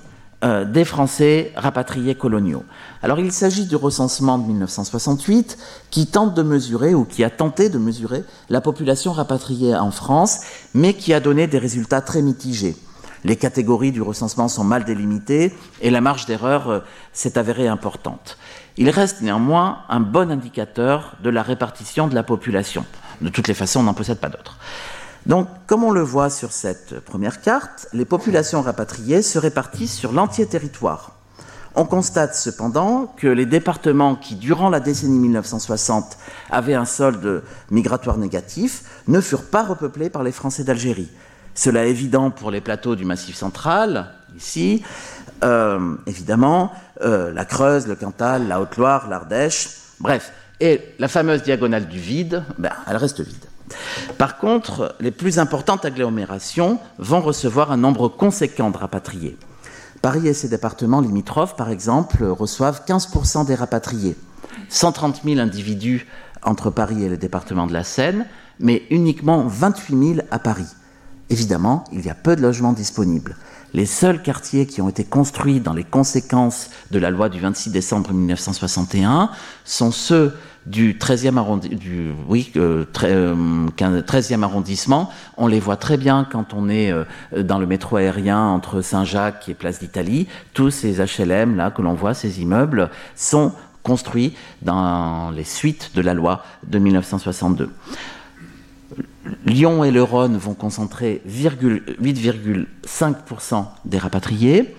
Speaker 3: euh, des Français rapatriés coloniaux. Alors il s'agit du recensement de 1968 qui tente de mesurer ou qui a tenté de mesurer la population rapatriée en France, mais qui a donné des résultats très mitigés. Les catégories du recensement sont mal délimitées et la marge d'erreur euh, s'est avérée importante. Il reste néanmoins un bon indicateur de la répartition de la population. De toutes les façons, on n'en possède pas d'autres. Donc, comme on le voit sur cette première carte, les populations rapatriées se répartissent sur l'entier territoire. On constate cependant que les départements qui, durant la décennie 1960, avaient un solde migratoire négatif, ne furent pas repeuplés par les Français d'Algérie. Cela est évident pour les plateaux du Massif central, ici, euh, évidemment, euh, la Creuse, le Cantal, la Haute-Loire, l'Ardèche, bref. Et la fameuse diagonale du vide, ben, elle reste vide. Par contre, les plus importantes agglomérations vont recevoir un nombre conséquent de rapatriés. Paris et ses départements limitrophes, par exemple, reçoivent 15% des rapatriés. 130 000 individus entre Paris et le département de la Seine, mais uniquement 28 000 à Paris. Évidemment, il y a peu de logements disponibles. Les seuls quartiers qui ont été construits dans les conséquences de la loi du 26 décembre 1961 sont ceux du 13e, du, oui, euh, 13e, euh, arrondissement. On les voit très bien quand on est euh, dans le métro aérien entre Saint-Jacques et Place d'Italie. Tous ces HLM là que l'on voit, ces immeubles, sont construits dans les suites de la loi de 1962. Lyon et le Rhône vont concentrer 8,5% des rapatriés.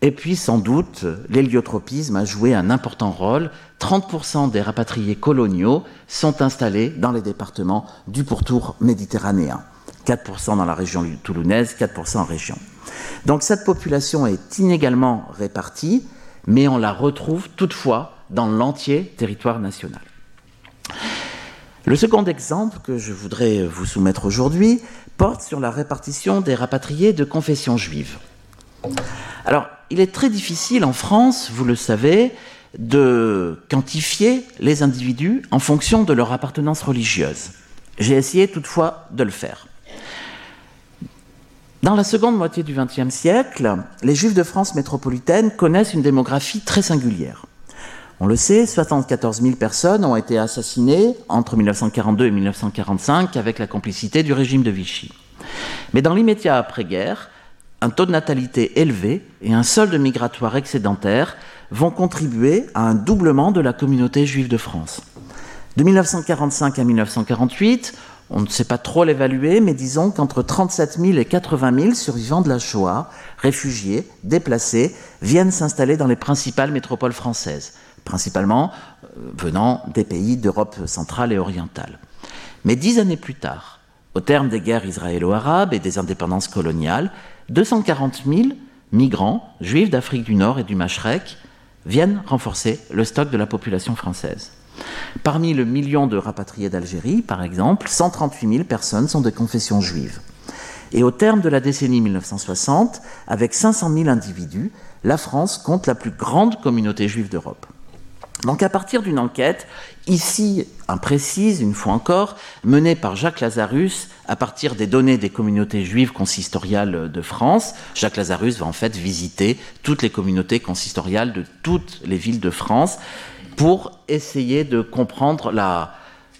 Speaker 3: Et puis, sans doute, l'héliotropisme a joué un important rôle. 30% des rapatriés coloniaux sont installés dans les départements du pourtour méditerranéen. 4% dans la région toulounaise, 4% en région. Donc cette population est inégalement répartie, mais on la retrouve toutefois dans l'entier territoire national. Le second exemple que je voudrais vous soumettre aujourd'hui porte sur la répartition des rapatriés de confession juive. Alors, il est très difficile en France, vous le savez, de quantifier les individus en fonction de leur appartenance religieuse. J'ai essayé toutefois de le faire. Dans la seconde moitié du XXe siècle, les Juifs de France métropolitaine connaissent une démographie très singulière. On le sait, 74 000 personnes ont été assassinées entre 1942 et 1945 avec la complicité du régime de Vichy. Mais dans l'immédiat après-guerre, un taux de natalité élevé et un solde migratoire excédentaire vont contribuer à un doublement de la communauté juive de France. De 1945 à 1948, on ne sait pas trop l'évaluer, mais disons qu'entre 37 000 et 80 000 survivants de la Shoah, réfugiés, déplacés, viennent s'installer dans les principales métropoles françaises, principalement euh, venant des pays d'Europe centrale et orientale. Mais dix années plus tard, au terme des guerres israélo-arabes et des indépendances coloniales, 240 000 migrants juifs d'Afrique du Nord et du Machrek viennent renforcer le stock de la population française. Parmi le million de rapatriés d'Algérie, par exemple, 138 000 personnes sont de confession juive. Et au terme de la décennie 1960, avec 500 000 individus, la France compte la plus grande communauté juive d'Europe. Donc à partir d'une enquête, ici imprécise, une fois encore, menée par Jacques Lazarus à partir des données des communautés juives consistoriales de France, Jacques Lazarus va en fait visiter toutes les communautés consistoriales de toutes les villes de France pour essayer de comprendre la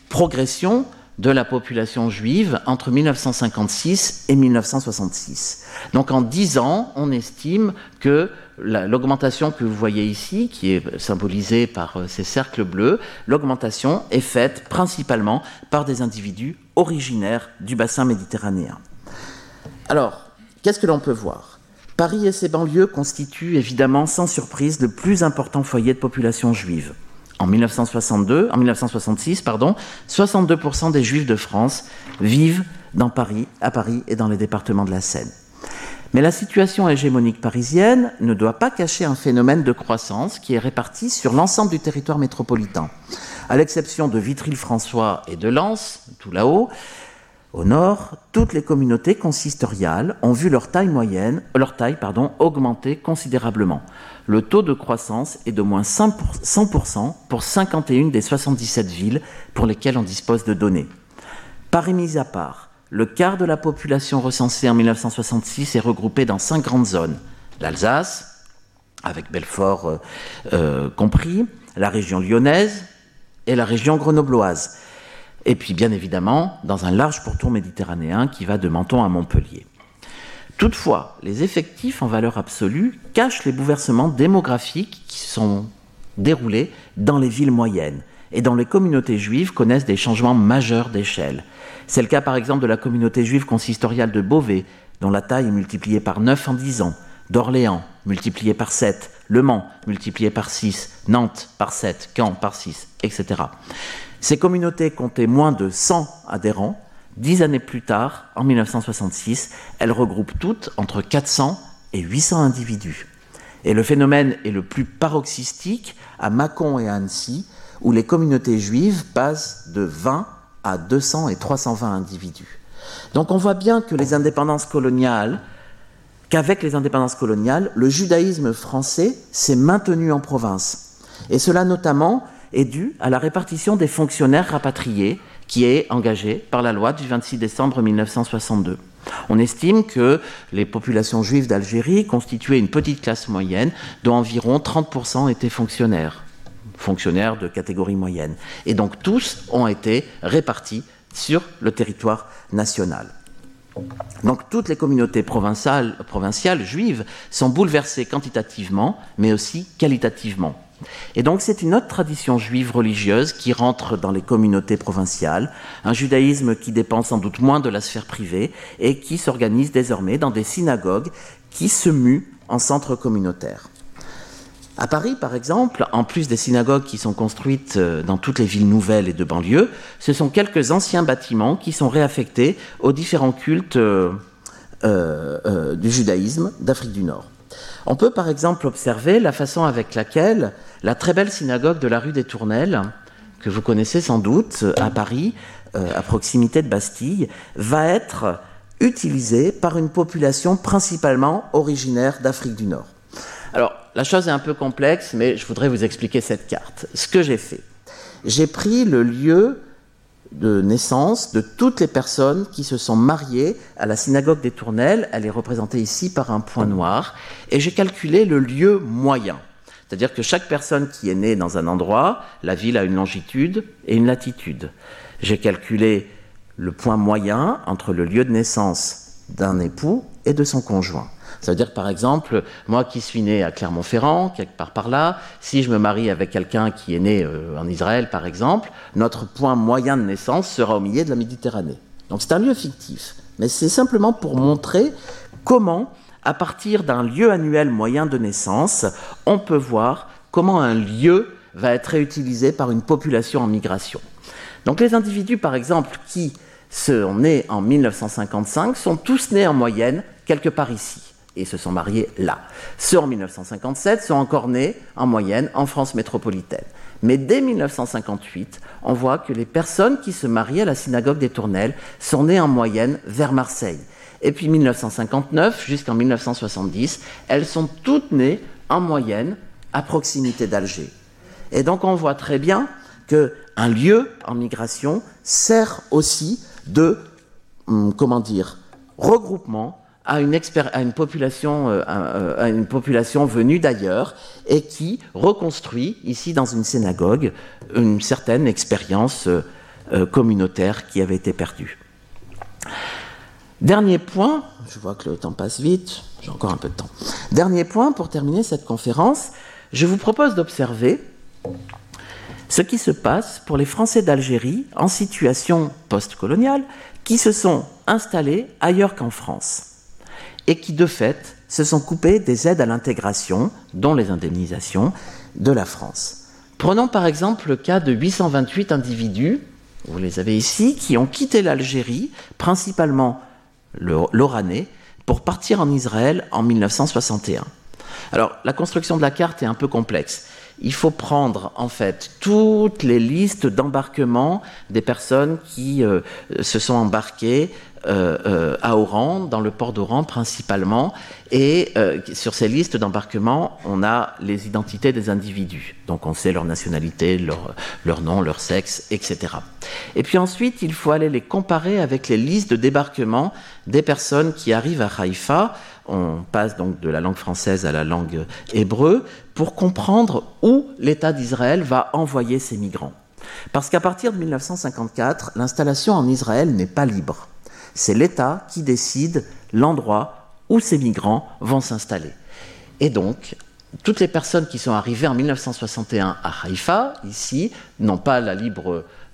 Speaker 3: progression de la population juive entre 1956 et 1966. Donc en dix ans, on estime que l'augmentation que vous voyez ici, qui est symbolisée par euh, ces cercles bleus, l'augmentation est faite principalement par des individus originaires du bassin méditerranéen. Alors, qu'est-ce que l'on peut voir? Paris et ses banlieues constituent évidemment sans surprise le plus important foyer de population juive. En 1962, en 1966, pardon, 62% des Juifs de France vivent dans Paris, à Paris et dans les départements de la Seine. Mais la situation hégémonique parisienne ne doit pas cacher un phénomène de croissance qui est réparti sur l'ensemble du territoire métropolitain. À l'exception de Vitry-le-François et de Lens, tout là-haut, au nord, toutes les communautés consistoriales ont vu leur taille moyenne, augmenter considérablement. Le taux de croissance est de moins 100% pour 51 des 77 villes pour lesquelles on dispose de données. Paris mis à part, le quart de la population recensée en 1966 est regroupée dans cinq grandes zones. L'Alsace, avec Belfort euh, euh, compris, la région lyonnaise et la région grenobloise et puis bien évidemment dans un large pourtour méditerranéen qui va de Menton à Montpellier. Toutefois, les effectifs en valeur absolue cachent les bouleversements démographiques qui sont déroulés dans les villes moyennes et dont les communautés juives connaissent des changements majeurs d'échelle. C'est le cas par exemple de la communauté juive consistoriale de Beauvais, dont la taille est multipliée par 9 en 10 ans, d'Orléans, multipliée par 7, Le Mans, multiplié par 6, Nantes par 7, Caen par 6, etc. Ces communautés comptaient moins de 100 adhérents. Dix années plus tard, en 1966, elles regroupent toutes entre 400 et 800 individus. Et le phénomène est le plus paroxystique à Mâcon et à Annecy, où les communautés juives passent de 20 à 200 et 320 individus. Donc on voit bien que les indépendances coloniales, qu'avec les indépendances coloniales, le judaïsme français s'est maintenu en province. Et cela notamment est due à la répartition des fonctionnaires rapatriés qui est engagée par la loi du 26 décembre 1962. On estime que les populations juives d'Algérie constituaient une petite classe moyenne dont environ 30% étaient fonctionnaires, fonctionnaires de catégorie moyenne. Et donc tous ont été répartis sur le territoire national. Donc toutes les communautés provinciales, juives sont bouleversées quantitativement, mais aussi qualitativement. Et donc c'est une autre tradition juive religieuse qui rentre dans les communautés provinciales, un judaïsme qui dépend sans doute moins de la sphère privée et qui s'organise désormais dans des synagogues qui se muent en centres communautaires. À Paris, par exemple, en plus des synagogues qui sont construites euh, dans toutes les villes nouvelles et de banlieue, ce sont quelques anciens bâtiments qui sont réaffectés aux différents cultes euh, euh, du judaïsme d'Afrique du Nord. On peut par exemple observer la façon avec laquelle la très belle synagogue de la rue des Tournelles, que vous connaissez sans doute à Paris, à proximité de Bastille, va être utilisée par une population principalement originaire d'Afrique du Nord. Alors, la chose est un peu complexe, mais je voudrais vous expliquer cette carte. Ce que j'ai fait, j'ai pris le lieu de naissance de toutes les personnes qui se sont mariées à la synagogue des Tournelles. Elle est représentée ici par un point noir. Et j'ai calculé le lieu moyen. C'est-à-dire que chaque personne qui est née dans un endroit, la ville a une longitude et une latitude. J'ai calculé le point moyen entre le lieu de naissance d'un époux et de son conjoint. Ça veut dire, par exemple, moi qui suis né à Clermont-Ferrand, quelque part par là, si je me marie avec quelqu'un qui est né euh, en Israël, par exemple, notre point moyen de naissance sera au milieu de la Méditerranée. Donc c'est un lieu fictif. Mais c'est simplement pour montrer comment, à partir d'un lieu annuel moyen de naissance, on peut voir comment un lieu va être réutilisé par une population en migration. Donc les individus, par exemple, qui sont nés en 1955 sont tous nés en moyenne quelque part ici et se sont mariés là. Ceux en 1957 sont encore nés en moyenne en France métropolitaine. Mais dès 1958, on voit que les personnes qui se mariaient à la synagogue des Tournelles sont nées en moyenne vers Marseille. Et puis 1959 jusqu'en 1970, elles sont toutes nées en moyenne à proximité d'Alger. Et donc on voit très bien qu'un lieu en migration sert aussi de, hum, comment dire, regroupement à une, population, euh, euh, à une population venue d'ailleurs et qui reconstruit ici dans une synagogue une certaine expérience euh, communautaire qui avait été perdue. Dernier point, je vois que le temps passe vite, j'ai encore un peu de temps. Dernier point pour terminer cette conférence, je vous propose d'observer ce qui se passe pour les Français d'Algérie en situation post-coloniale qui se sont installés ailleurs qu'en France et qui, de fait, se sont coupés des aides à l'intégration, dont les indemnisations, de la France. Prenons par exemple le cas de 828 individus, vous les avez ici, qui ont quitté l'Algérie, principalement l'Oranais, pour partir en Israël en 1961. Alors, la construction de la carte est un peu complexe il faut prendre en fait toutes les listes d'embarquement des personnes qui euh, se sont embarquées euh, euh, à Oran, dans le port d'Oran principalement, et sur ces listes d'embarquement, on a les identités des individus. Donc on sait leur nationalité, leur, leur nom, leur sexe, etc. Et puis ensuite, il faut aller les comparer avec les listes de débarquement des personnes qui arrivent à Haïfa on passe donc de la langue française à la langue hébreu pour comprendre où l'État d'Israël va envoyer ses migrants. Parce qu'à partir de 1954, l'installation en Israël n'est pas libre. C'est l'État qui décide l'endroit où ces migrants vont s'installer. Et donc, toutes les personnes qui sont arrivées en 1961 à Haïfa, ici, n'ont pas la,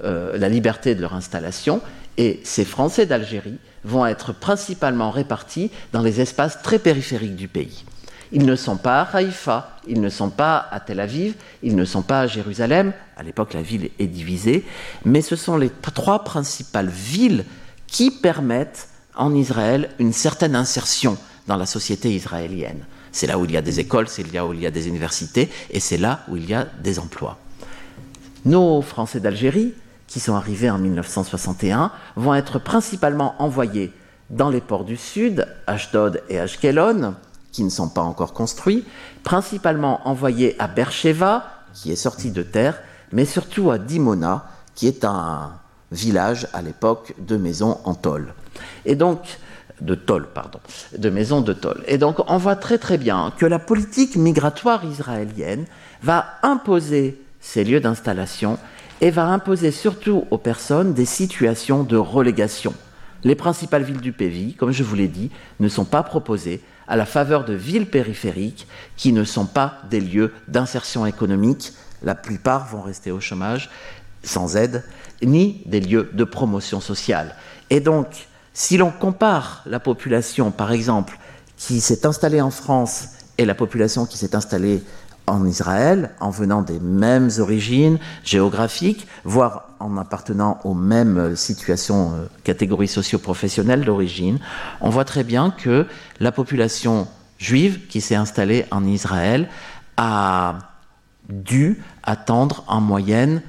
Speaker 3: euh, la liberté de leur installation, et ces Français d'Algérie vont être principalement répartis dans les espaces très périphériques du pays. Ils ne sont pas à Haïfa, ils ne sont pas à Tel Aviv, ils ne sont pas à Jérusalem, à l'époque la ville est divisée, mais ce sont les trois principales villes qui permettent en Israël une certaine insertion dans la société israélienne. C'est là où il y a des écoles, c'est là où il y a des universités, et c'est là où il y a des emplois. Nos Français d'Algérie qui sont arrivés en 1961 vont être principalement envoyés dans les ports du sud, Ashdod et Ashkelon, qui ne sont pas encore construits, principalement envoyés à Beersheba, qui est sorti de terre, mais surtout à Dimona, qui est un village à l'époque de maisons en tôle. Et donc, de tôle, pardon, de maisons de tôle. Et donc, on voit très très bien que la politique migratoire israélienne va imposer ces lieux d'installation et va imposer surtout aux personnes des situations de relégation. Les principales villes du pays, comme je vous l'ai dit, ne sont pas proposées à la faveur de villes périphériques qui ne sont pas des lieux d'insertion économique. La plupart vont rester au chômage sans aide, ni des lieux de promotion sociale. Et donc, si l'on compare la population, par exemple, qui s'est installée en France et la population qui s'est installée en Israël, en venant des mêmes origines géographiques, voire en appartenant aux mêmes situations, euh, catégories socio-professionnelles d'origine, on voit très bien que la population juive qui s'est installée en Israël a dû attendre en moyenne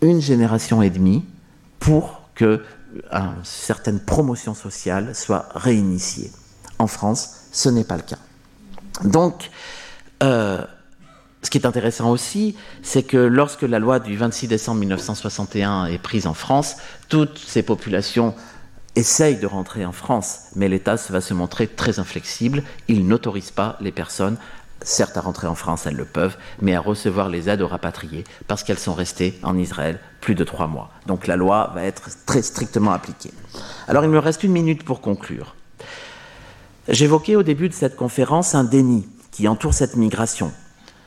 Speaker 3: une génération et demie pour que une certaine promotion sociale soit réinitiée. En France, ce n'est pas le cas. Donc, euh, ce qui est intéressant aussi, c'est que lorsque la loi du 26 décembre 1961 est prise en France, toutes ces populations essayent de rentrer en France, mais l'État va se montrer très inflexible. Il n'autorise pas les personnes, certes à rentrer en France, elles le peuvent, mais à recevoir les aides aux rapatriés, parce qu'elles sont restées en Israël plus de trois mois. Donc la loi va être très strictement appliquée. Alors il me reste une minute pour conclure. J'évoquais au début de cette conférence un déni qui entoure cette migration.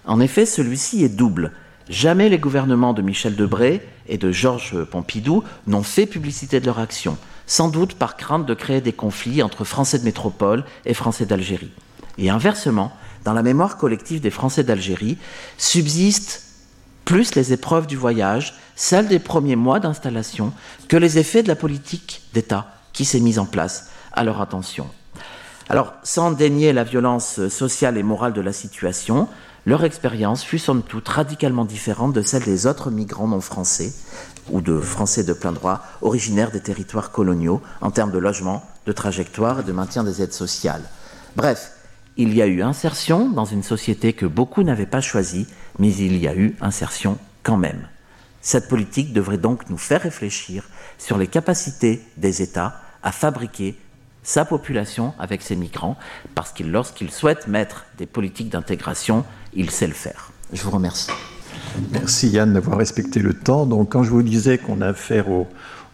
Speaker 3: En effet, celui-ci est double. Jamais les gouvernements de Michel Debré et de Georges Pompidou n'ont fait publicité de leur action, sans doute par crainte de créer des conflits entre Français de métropole et Français d'Algérie. Et inversement, dans la mémoire collective des Français d'Algérie, subsistent plus les épreuves du voyage, celles des premiers mois d'installation, que les effets de la politique d'État qui s'est mise en place à leur attention. Alors, sans dénier la violence sociale et morale de la situation, leur expérience fut somme toute radicalement différente de celle des autres migrants non français ou de français de plein droit originaires des territoires coloniaux en termes de logement, de trajectoire et de maintien des aides sociales. Bref, il y a eu insertion dans une société que beaucoup n'avaient pas choisie, mais il y a eu insertion quand même. Cette politique devrait donc nous faire réfléchir sur les capacités des États à fabriquer sa population avec ses migrants, parce que lorsqu'il souhaite mettre des politiques d'intégration, il sait le faire. Je vous remercie.
Speaker 2: Merci Yann d'avoir respecté le temps. Donc quand je vous disais qu'on a affaire aux,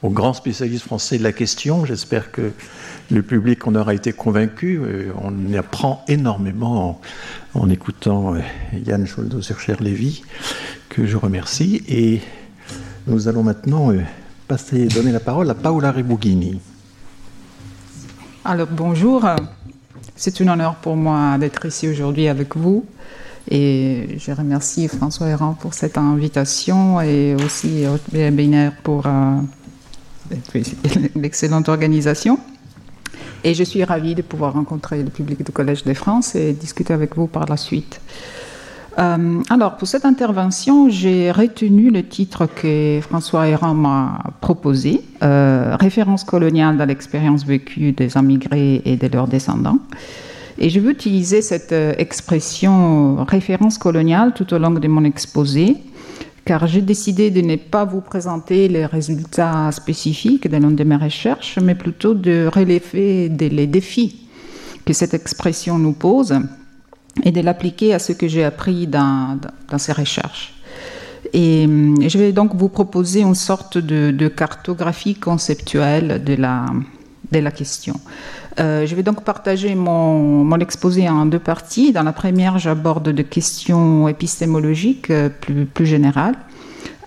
Speaker 2: grands spécialistes français de la question, j'espère que le public en aura été convaincu. Euh, on apprend énormément en, écoutant euh, Yann Choldo sur Cher Lévy, que je remercie. Et nous allons maintenant euh, passer, donner la parole à Paola Ribughini.
Speaker 4: Alors bonjour, c'est un honneur pour moi d'être ici aujourd'hui avec vous. Et je remercie François Héran pour cette invitation et aussi Biner pour l'excellente organisation. Et je suis ravie de pouvoir rencontrer le public du Collège de France et discuter avec vous par la suite. Euh, alors, pour cette intervention, j'ai retenu le titre que François Héran m'a proposé, euh, Référence coloniale dans l'expérience vécue des immigrés et de leurs descendants. Et je veux utiliser cette euh, expression référence coloniale tout au long de mon exposé car j'ai décidé de ne pas vous présenter les résultats spécifiques de l'une de mes recherches, mais plutôt de relever les défis que cette expression nous pose et de l'appliquer à ce que j'ai appris dans, ces recherches. Et, je vais donc vous proposer une sorte de, cartographie conceptuelle de la, de la question. Euh, je vais donc partager mon, mon, exposé en deux parties. Dans la première, j'aborde des questions épistémologiques euh, plus, plus générales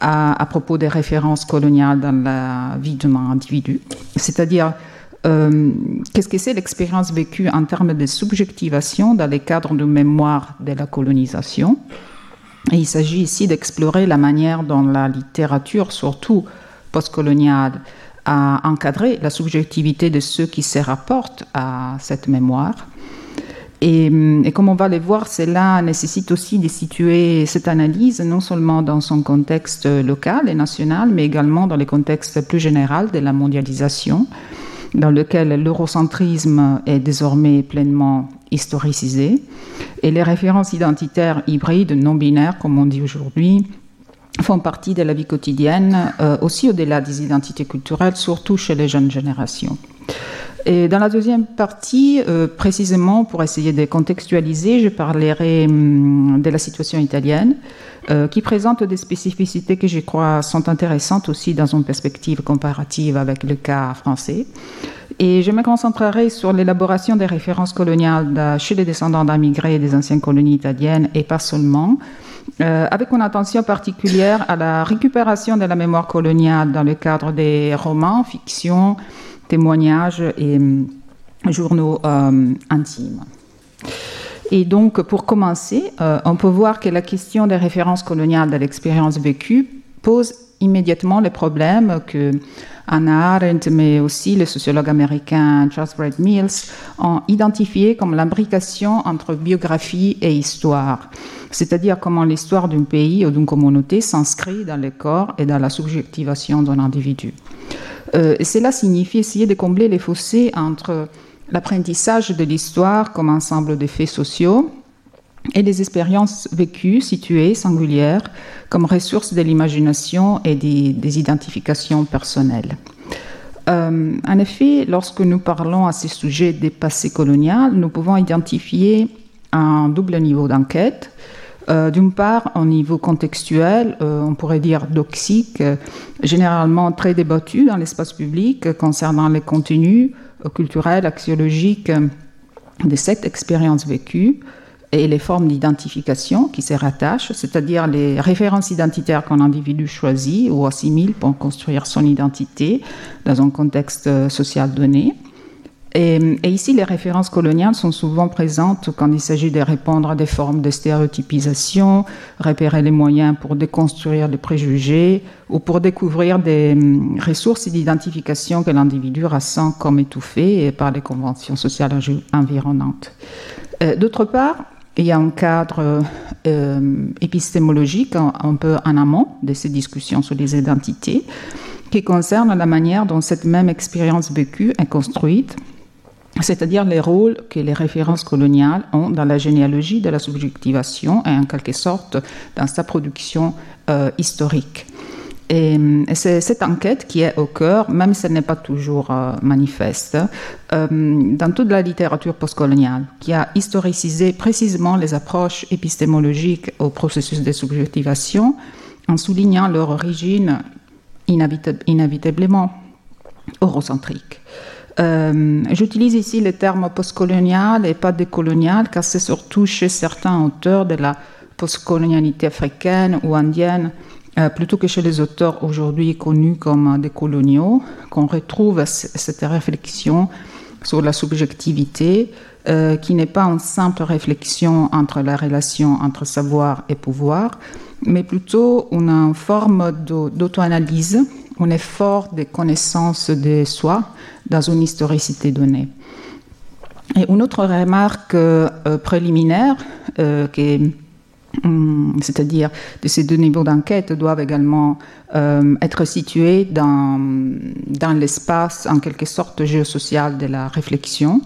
Speaker 4: à, à, propos des références coloniales dans la vie d'un individu, c'est-à-dire euh, qu'est-ce que c'est l'expérience vécue en termes de subjectivation dans les cadres de mémoire de la colonisation? Et il s'agit ici d'explorer la manière dont la littérature, surtout postcoloniale, à encadrer la subjectivité de ceux qui se rapportent à cette mémoire. Et, comme on va le voir, cela nécessite aussi de situer cette analyse non seulement dans son contexte local et national, mais également dans le contexte plus général de la mondialisation, dans lequel l'eurocentrisme est désormais pleinement historicisé, et les références identitaires hybrides non binaires, comme on dit aujourd'hui, font partie de la vie quotidienne, euh, aussi au-delà des identités culturelles, surtout chez les jeunes générations. Et dans la deuxième partie, euh, précisément pour essayer de contextualiser, je parlerai hum, de la situation italienne, euh, qui présente des spécificités que je crois sont intéressantes aussi dans une perspective comparative avec le cas français. Et je me concentrerai sur l'élaboration des références coloniales chez les descendants d'immigrés des anciennes colonies italiennes et pas seulement, euh, avec une attention particulière à la récupération de la mémoire coloniale dans le cadre des romans, fictions, témoignages et hum, journaux euh, intimes. Et donc, pour commencer, euh, on peut voir que la question des références coloniales de l'expérience vécue pose immédiatement les problèmes que Anna Arendt, mais aussi le sociologue américain Charles Wright Mills ont identifié comme l'imbrication entre biographie et histoire, c'est-à-dire comment l'histoire d'un pays ou d'une communauté s'inscrit dans le corps et dans la subjectivation d'un individu. Euh, cela signifie essayer de combler les fossés entre l'apprentissage de l'histoire comme ensemble de faits sociaux et les expériences vécues, situées, singulières, comme ressources de l'imagination et des, identifications personnelles. Euh, en effet, lorsque nous parlons à ces sujets des passés coloniaux, nous pouvons identifier un double niveau d'enquête. Euh, d'une part, au niveau contextuel, euh, on pourrait dire doxique, généralement très débattu dans l'espace public concernant les contenus culturels, axiologiques de cette expérience vécue et les formes d'identification qui s'y rattachent, c'est-à-dire les références identitaires qu'un individu choisit ou assimile pour construire son identité dans un contexte social donné, et, ici, les références coloniales sont souvent présentes quand il s'agit de répondre à des formes de stéréotypisation, repérer les moyens pour déconstruire les préjugés ou pour découvrir des hum, ressources d'identification que l'individu ressent comme étouffées par les conventions sociales environnantes. Euh, d'autre part, il y a un cadre euh, épistémologique un, peu en amont de ces discussions sur les identités qui concerne la manière dont cette même expérience vécue est construite c'est-à-dire les rôles que les références coloniales ont dans la généalogie de la subjectivation et en quelque sorte dans sa production euh, historique. Et, c'est cette enquête qui est au cœur, même si elle n'est pas toujours euh, manifeste, euh, dans toute la littérature postcoloniale, qui a historicisé précisément les approches épistémologiques au processus de subjectivation en soulignant leur origine inévitablement eurocentrique. Euh, j'utilise ici le terme postcolonial et pas décolonial car c'est surtout chez certains auteurs de la postcolonialité africaine ou indienne, euh, plutôt que chez les auteurs aujourd'hui connus comme des coloniaux, qu'on retrouve cette réflexion sur la subjectivité, euh, qui n'est pas une simple réflexion entre la relation entre savoir et pouvoir, mais plutôt une forme d'auto-analyse un effort de connaissance de soi dans une historicité donnée. Et une autre remarque euh, préliminaire, euh, hum, c'est-à-dire que ces deux niveaux d'enquête doivent également euh, être situés dans, dans l'espace, en quelque sorte, géosocial de la réflexion.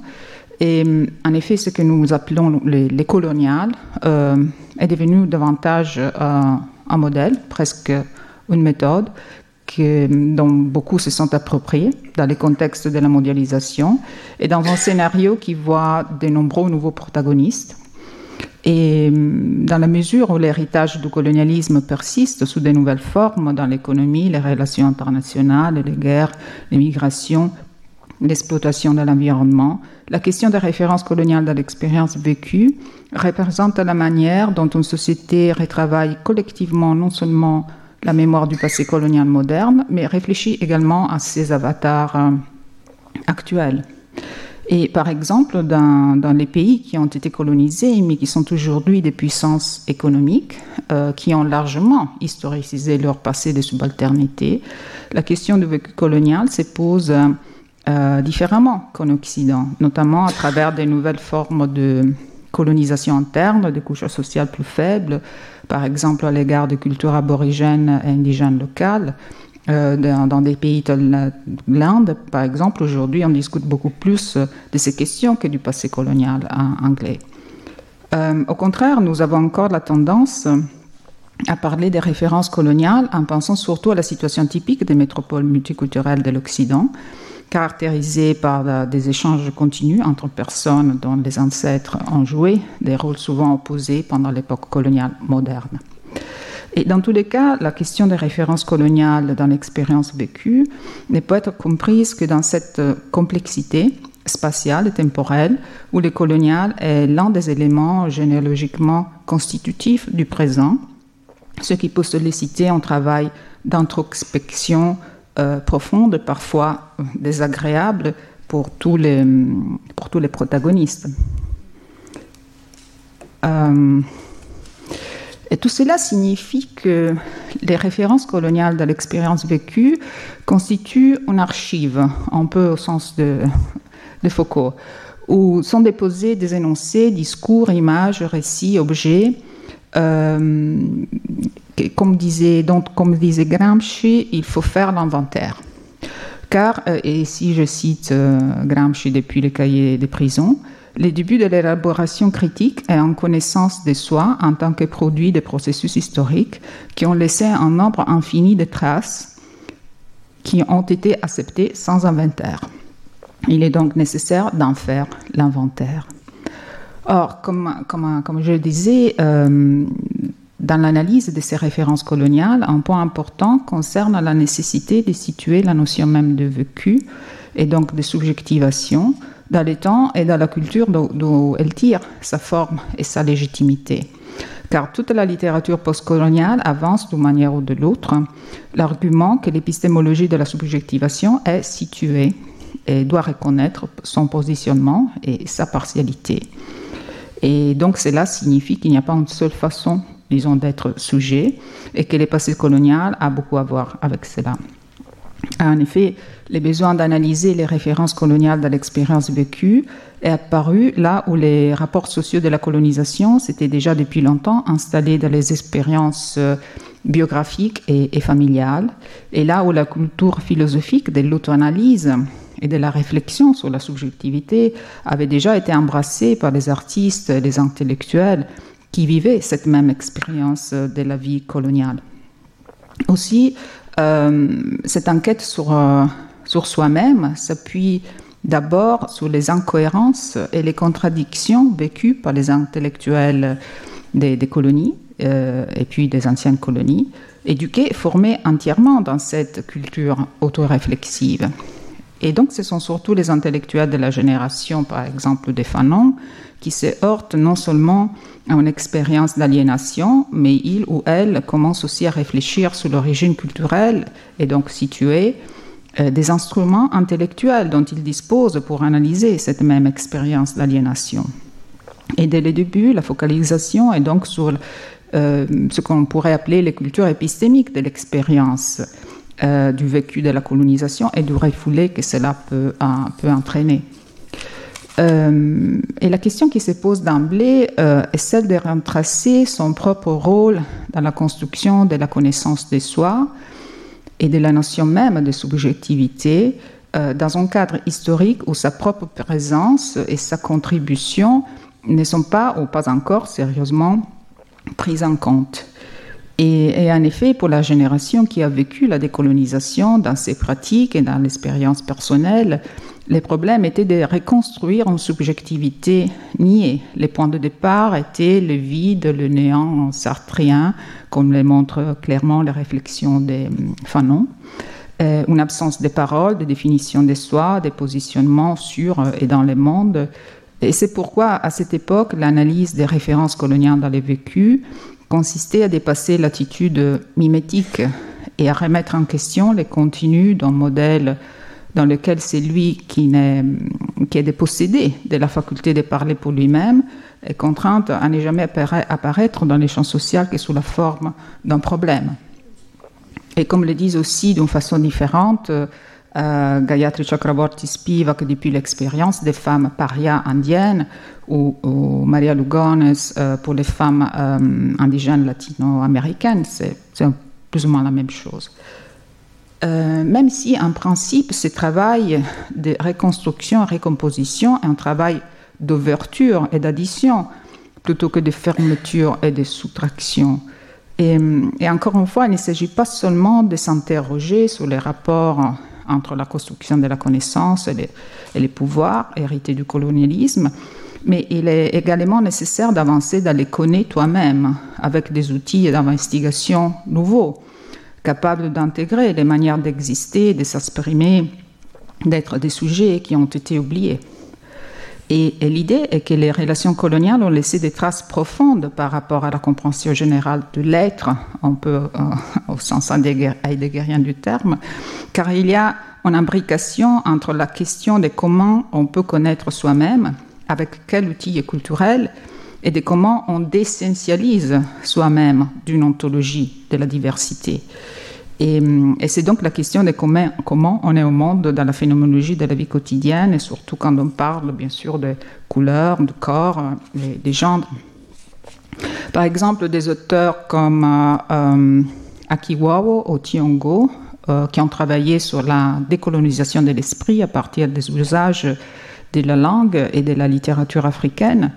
Speaker 4: Et en effet, ce que nous appelons les, les coloniales est devenu davantage un modèle, presque une méthode, dont beaucoup se sont appropriés dans le contexte de la mondialisation et dans un scénario qui voit de nombreux nouveaux protagonistes. Et mm, dans la mesure où l'héritage du colonialisme persiste sous de nouvelles formes dans l'économie, les relations internationales, les guerres, les migrations, l'exploitation de l'environnement, la question des références coloniales dans l'expérience vécue représente la manière dont une société retravaille collectivement non seulement la mémoire du passé colonial moderne, mais réfléchit également à ses avatars euh, actuels. Et par exemple, dans, les pays qui ont été colonisés, mais qui sont aujourd'hui des puissances économiques, euh, qui ont largement historicisé leur passé de subalternité, la question du vécu colonial se pose euh, différemment qu'en Occident, notamment à travers des nouvelles formes de colonisation interne, des couches sociales plus faibles, par exemple à l'égard de cultures aborigènes et indigènes locales. Euh, dans, des pays tels l'Inde, par exemple, aujourd'hui, on discute beaucoup plus de ces questions que du passé colonial anglais. Euh, au contraire, nous avons encore la tendance à parler des références coloniales en pensant surtout à la situation typique des métropoles multiculturelles de l'Occident, caractérisée par des échanges continus entre personnes dont les ancêtres ont joué des rôles souvent opposés pendant l'époque coloniale moderne. Et dans tous les cas, la question des références coloniales dans l'expérience vécue ne peut être comprise que dans cette complexité spatiale et temporelle où le colonial est l'un des éléments généalogiquement constitutifs du présent, ce qui peut solliciter un travail d'introspection euh, profonde, parfois désagréable pour tous les, pour tous les protagonistes. Euh, et tout cela signifie que les références coloniales de l'expérience vécue constituent une archive, un peu au sens de, de Foucault, où sont déposés des énoncés, discours, images, récits, objets, euh, comme disait, Gramsci, il faut faire l'inventaire. Car, euh, et si je cite euh, Gramsci depuis le cahier des prisons, les débuts de l'élaboration critique est en connaissance de soi en tant que produit des processus historiques qui ont laissé un nombre infini de traces qui ont été acceptées sans inventaire. Il est donc nécessaire d'en faire l'inventaire. Or, comme, je le disais, euh, dans l'analyse de ces références coloniales, un point important concerne la nécessité de situer la notion même de vécu et donc de subjectivation dans les temps et dans la culture d'où elle tire sa forme et sa légitimité. Car toute la littérature postcoloniale avance d'une manière ou de l'autre l'argument que l'épistémologie de la subjectivation est située et doit reconnaître son positionnement et sa partialité. Et donc cela signifie qu'il n'y a pas une seule façon, disons, d'être sujet et que le passé colonial a beaucoup à voir avec cela. En effet, le besoin d'analyser les références coloniales dans l'expérience vécue est apparu là où les rapports sociaux de la colonisation s'étaient déjà depuis longtemps installés dans les expériences euh, biographiques et, familiales, et là où la culture philosophique de l'auto-analyse et de la réflexion sur la subjectivité avait déjà été embrassée par les artistes et les intellectuels qui vivaient cette même expérience de la vie coloniale. Aussi, euh, cette enquête sur, euh, sur soi-même s'appuie d'abord sur les incohérences et les contradictions vécues par les intellectuels des, colonies euh, et puis des anciennes colonies, éduqués, formés entièrement dans cette culture autoréflexive. Et donc, ce sont surtout les intellectuels de la génération, par exemple des Fanon, qui se heurtent non seulement à une expérience d'aliénation, mais ils ou elles commencent aussi à réfléchir sur l'origine culturelle et donc situer euh, des instruments intellectuels dont ils disposent pour analyser cette même expérience d'aliénation. Et dès le début, la focalisation est donc sur euh, ce qu'on pourrait appeler les cultures épistémiques de l'expérience euh, du vécu de la colonisation et du refoulé que cela peut, peut entraîner. Euh, et la question qui se pose d'emblée euh, est celle de retracer son propre rôle dans la construction de la connaissance de soi et de la notion même de subjectivité dans un cadre historique où sa propre présence et sa contribution ne sont pas ou pas encore sérieusement prises en compte. Et, en effet, pour la génération qui a vécu la décolonisation dans ses pratiques et dans l'expérience personnelle, les problèmes étaient de reconstruire une subjectivité niée. Les points de départ étaient le vide, le néant sartrien, comme le montrent clairement les réflexions des hum, Fanon. Euh, une absence de paroles, de définition de soi, des positionnements sur et dans le monde. Et c'est pourquoi, à cette époque, l'analyse des références coloniales dans les vécus consistait à dépasser l'attitude mimétique et à remettre en question les contenus d'un modèle dans lequel c'est lui qui, est, est dépossédé de la faculté de parler pour lui-même et contraint à ne jamais apparaître dans les champs sociaux que sous la forme d'un problème. Et comme le disent aussi d'une façon différente, euh, Gayatri Chakraborty Spivak depuis l'expérience des femmes parias indiennes ou, Maria Lugones euh, pour les femmes euh, indigènes latino-américaines, c'est plus ou moins la même chose. Même si en principe ce travail de reconstruction et recomposition est un travail d'ouverture et d'addition plutôt que de fermeture et de soustraction. Et, et, encore une fois, il ne s'agit pas seulement de s'interroger sur les rapports entre la construction de la connaissance et les, pouvoirs hérités du colonialisme, mais il est également nécessaire d'avancer dans les connaître toi-même avec des outils d'investigation nouveaux, capables d'intégrer les manières d'exister, de s'exprimer, d'être des sujets qui ont été oubliés. Et, l'idée est que les relations coloniales ont laissé des traces profondes par rapport à la compréhension générale de l'être, un peu euh, au sens heideggerien du terme, car il y a une imbrication entre la question de comment on peut connaître soi-même, avec quel outil culturel, et de comment on désessentialise soi-même d'une ontologie de la diversité. Et, c'est donc la question de comment, on est au monde dans la phénoménologie de la vie quotidienne, et surtout quand on parle bien sûr de couleurs, de corps, des genres. Par exemple, des auteurs comme euh, euh ou Tiongo, euh, qui ont travaillé sur la décolonisation de l'esprit à partir des usages de la langue et de la littérature africaine,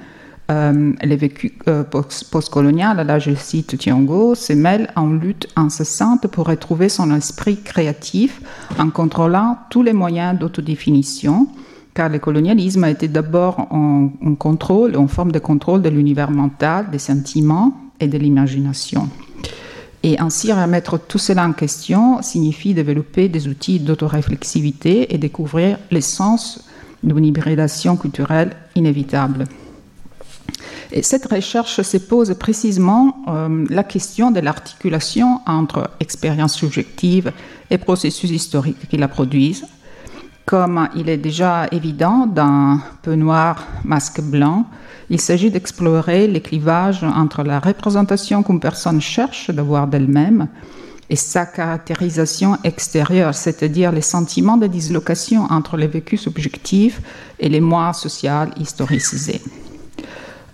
Speaker 4: euh, les vécus euh, postcoloniales, là je cite Thiongo, se mêle en lutte incessante pour retrouver son esprit créatif en contrôlant tous les moyens d'autodéfinition, car le colonialisme a été d'abord un, contrôle, une forme de contrôle de l'univers mental, des sentiments et de l'imagination. Et ainsi remettre tout cela en question signifie développer des outils d'autoréflexivité et découvrir l'essence d'une hybridation culturelle inévitable. Et cette recherche se pose précisément euh, la question de l'articulation entre expérience subjective et processus historiques qui la produisent. Comme il est déjà évident dans Peu noir, masque blanc, il s'agit d'explorer les clivages entre la représentation qu'une personne cherche d'avoir d'elle-même et sa caractérisation extérieure, c'est-à-dire les sentiments de dislocation entre les vécus subjectifs et les moi sociaux historicisés.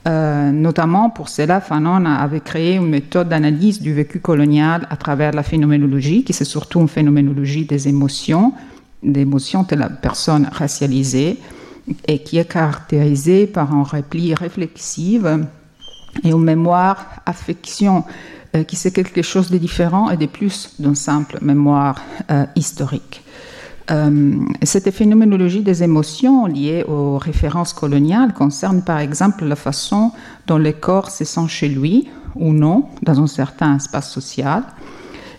Speaker 4: Euh, notamment pour cela, Fanon avait créé une méthode d'analyse du vécu colonial à travers la phénoménologie, qui c'est surtout une phénoménologie des émotions, des émotions de la personne racialisée, et qui est caractérisée par un repli réflexive et une mémoire affection euh, qui c'est quelque chose de différent et de plus d'une simple mémoire euh, historique. Euh, cette phénoménologie des émotions liées aux références coloniales concerne par exemple la façon dont le corps se sent chez lui ou non dans un certain espace social.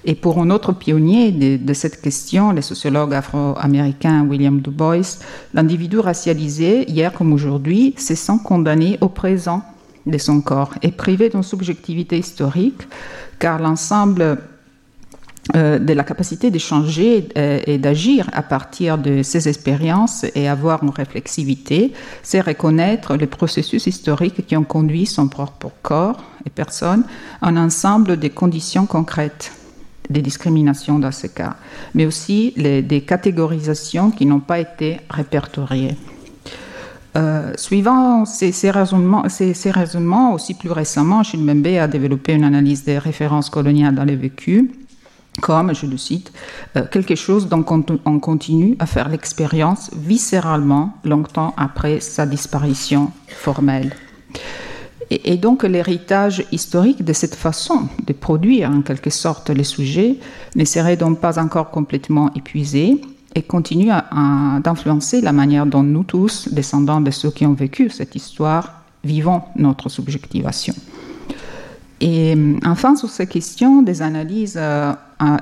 Speaker 4: Et pour un autre pionnier de, cette question, le sociologue afro-américain William Du Bois, l'individu racialisé, hier comme aujourd'hui, se sent condamné au présent de son corps et privé d'une subjectivité historique, car l'ensemble euh, de la capacité d'échanger euh, et d'agir à partir de ces expériences et avoir une réflexivité, c'est reconnaître les processus historiques qui ont conduit son propre corps et personne un ensemble de conditions concrètes des discriminations dans ce cas, mais aussi des catégorisations qui n'ont pas été répertoriées. Euh, suivant ces, raisonnements, ces, raisonnements, aussi plus récemment, Mbembe a développé une analyse des références coloniales dans les vécus comme, je le cite, euh, quelque chose dont on continue à faire l'expérience viscéralement longtemps après sa disparition formelle. Et, donc l'héritage historique de cette façon de produire en quelque sorte les sujets ne serait donc pas encore complètement épuisé et continue d'influencer la manière dont nous tous, descendants de ceux qui ont vécu cette histoire, vivons notre subjectivation. Et enfin, sur ces questions, des analyses euh,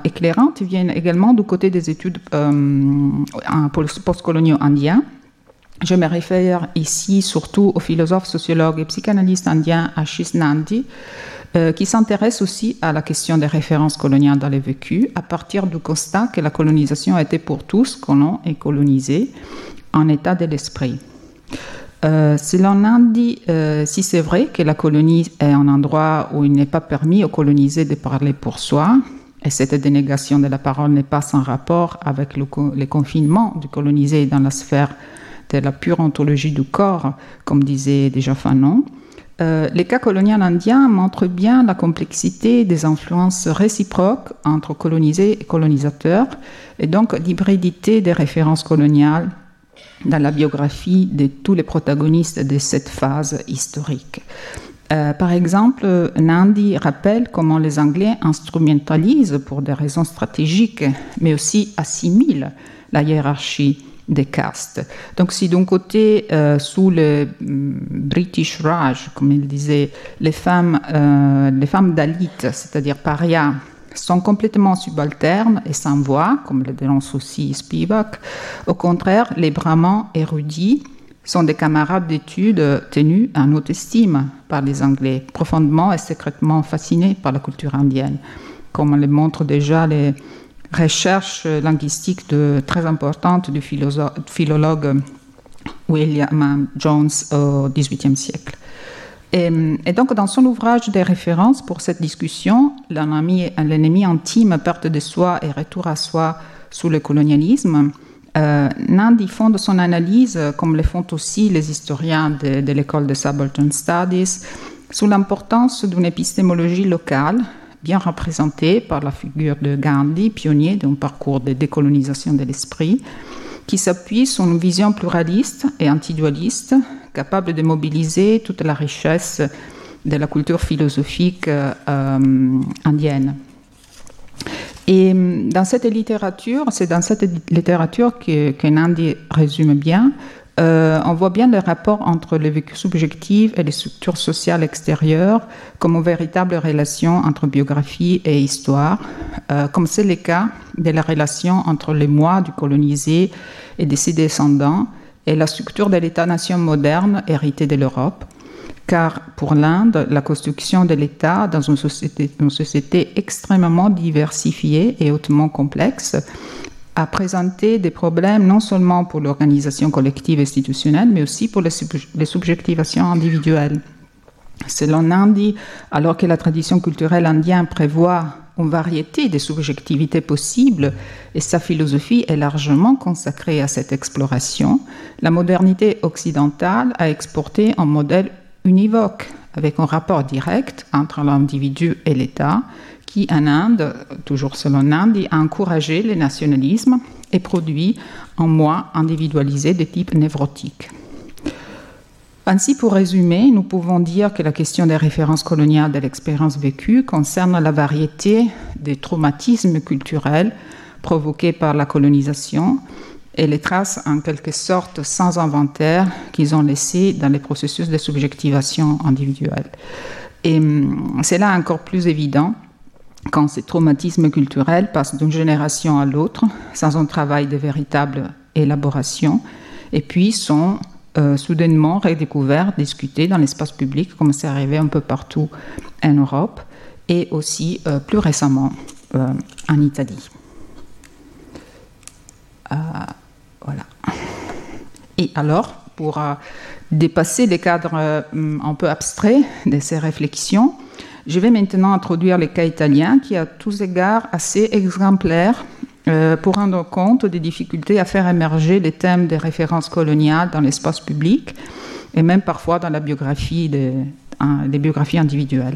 Speaker 4: éclairantes viennent également du côté des études euh, postcoloniaux indiens. Je me réfère ici surtout au philosophe, sociologue et psychanalyste indien Ashish Nandi, euh, qui s'intéresse aussi à la question des références coloniales dans les vécus, à partir du constat que la colonisation a été pour tous, colons et colonisés, en état de l'esprit. Euh, selon Nandi, euh, si c'est vrai que la colonie est un endroit où il n'est pas permis aux colonisés de parler pour soi, et cette dénégation de la parole n'est pas sans rapport avec le, confinement du colonisé dans la sphère de la pure ontologie du corps, comme disait déjà Fanon. Euh, les cas coloniaux indiens montrent bien la complexité des influences réciproques entre colonisés et colonisateurs, et donc l'hybridité des références coloniales dans la biographie de tous les protagonistes de cette phase historique. Euh, par exemple, Nandi rappelle comment les Anglais instrumentalisent pour des raisons stratégiques, mais aussi assimilent la hiérarchie des castes. Donc si d'un côté, euh, sous le mm, British Raj, comme il disait, les femmes, euh, femmes d'Alit, c'est-à-dire paria, sont complètement subalternes et sans voix, comme le dénonce aussi Spivak, au contraire, les brahmans érudits sont des camarades d'études tenus en haute estime par les Anglais, profondément et secrètement fascinés par la culture indienne, comme le montrent déjà les recherches linguistiques très importantes du philologue William Jones au XVIIIe siècle. Et, donc, dans son ouvrage des références pour cette discussion, L'ennemi intime, perte de soi et retour à soi sous le colonialisme, euh, Nandi fonde son analyse, comme le font aussi les historiens de, l'école de Subaltern Studies, sous l'importance d'une épistémologie locale, bien représentée par la figure de Gandhi, pionnier d'un parcours de décolonisation de l'esprit, qui s'appuie sur une vision pluraliste et antidualiste, capable de mobiliser toute la richesse de la culture philosophique euh, indienne. Et hum, dans cette littérature, c'est dans cette littérature que, que Nandi résume bien, euh, on voit bien le rapport entre le vécu subjectif et les structures sociales extérieures comme une véritable relation entre biographie et histoire, euh, comme c'est le cas de la relation entre les moi du colonisé et de ses descendants, et la structure de l'État-nation moderne héritée de l'Europe, car pour l'Inde, la construction de l'État dans une société, extrêmement diversifiée et hautement complexe a présenté des problèmes non seulement pour l'organisation collective institutionnelle, mais aussi pour les, les subjectivations individuelles. Selon Nandi, alors que la tradition culturelle indienne prévoit une variété de subjectivités possibles et sa philosophie est largement consacrée à cette exploration, la modernité occidentale a exporté un modèle univoque avec un rapport direct entre l'individu et l'État qui, en Inde, toujours selon Nandi, a encouragé le nationalisme et produit un moi individualisé de type névrotique. Ainsi, pour résumer, nous pouvons dire que la question des références coloniales de l'expérience vécue concerne la variété des traumatismes culturels provoqués par la colonisation et les traces en quelque sorte sans inventaire qu'ils ont laissées dans les processus de subjectivation individuelle. Et hum, c'est là encore plus évident quand ces traumatismes culturels passent d'une génération à l'autre sans un travail de véritable élaboration et puis sont euh, soudainement redécouvert, discuté dans l'espace public, comme c'est arrivé un peu partout en Europe, et aussi euh, plus récemment euh, en Italie. Voilà. Et alors, pour dépasser les cadres un peu abstraits de ces réflexions, je vais maintenant introduire les cas italiens qui, à tous égards, assez exemplaires euh, pour rendre compte des difficultés à faire émerger les thèmes des références coloniales dans l'espace public et même parfois dans la biographie des, biographies individuelles.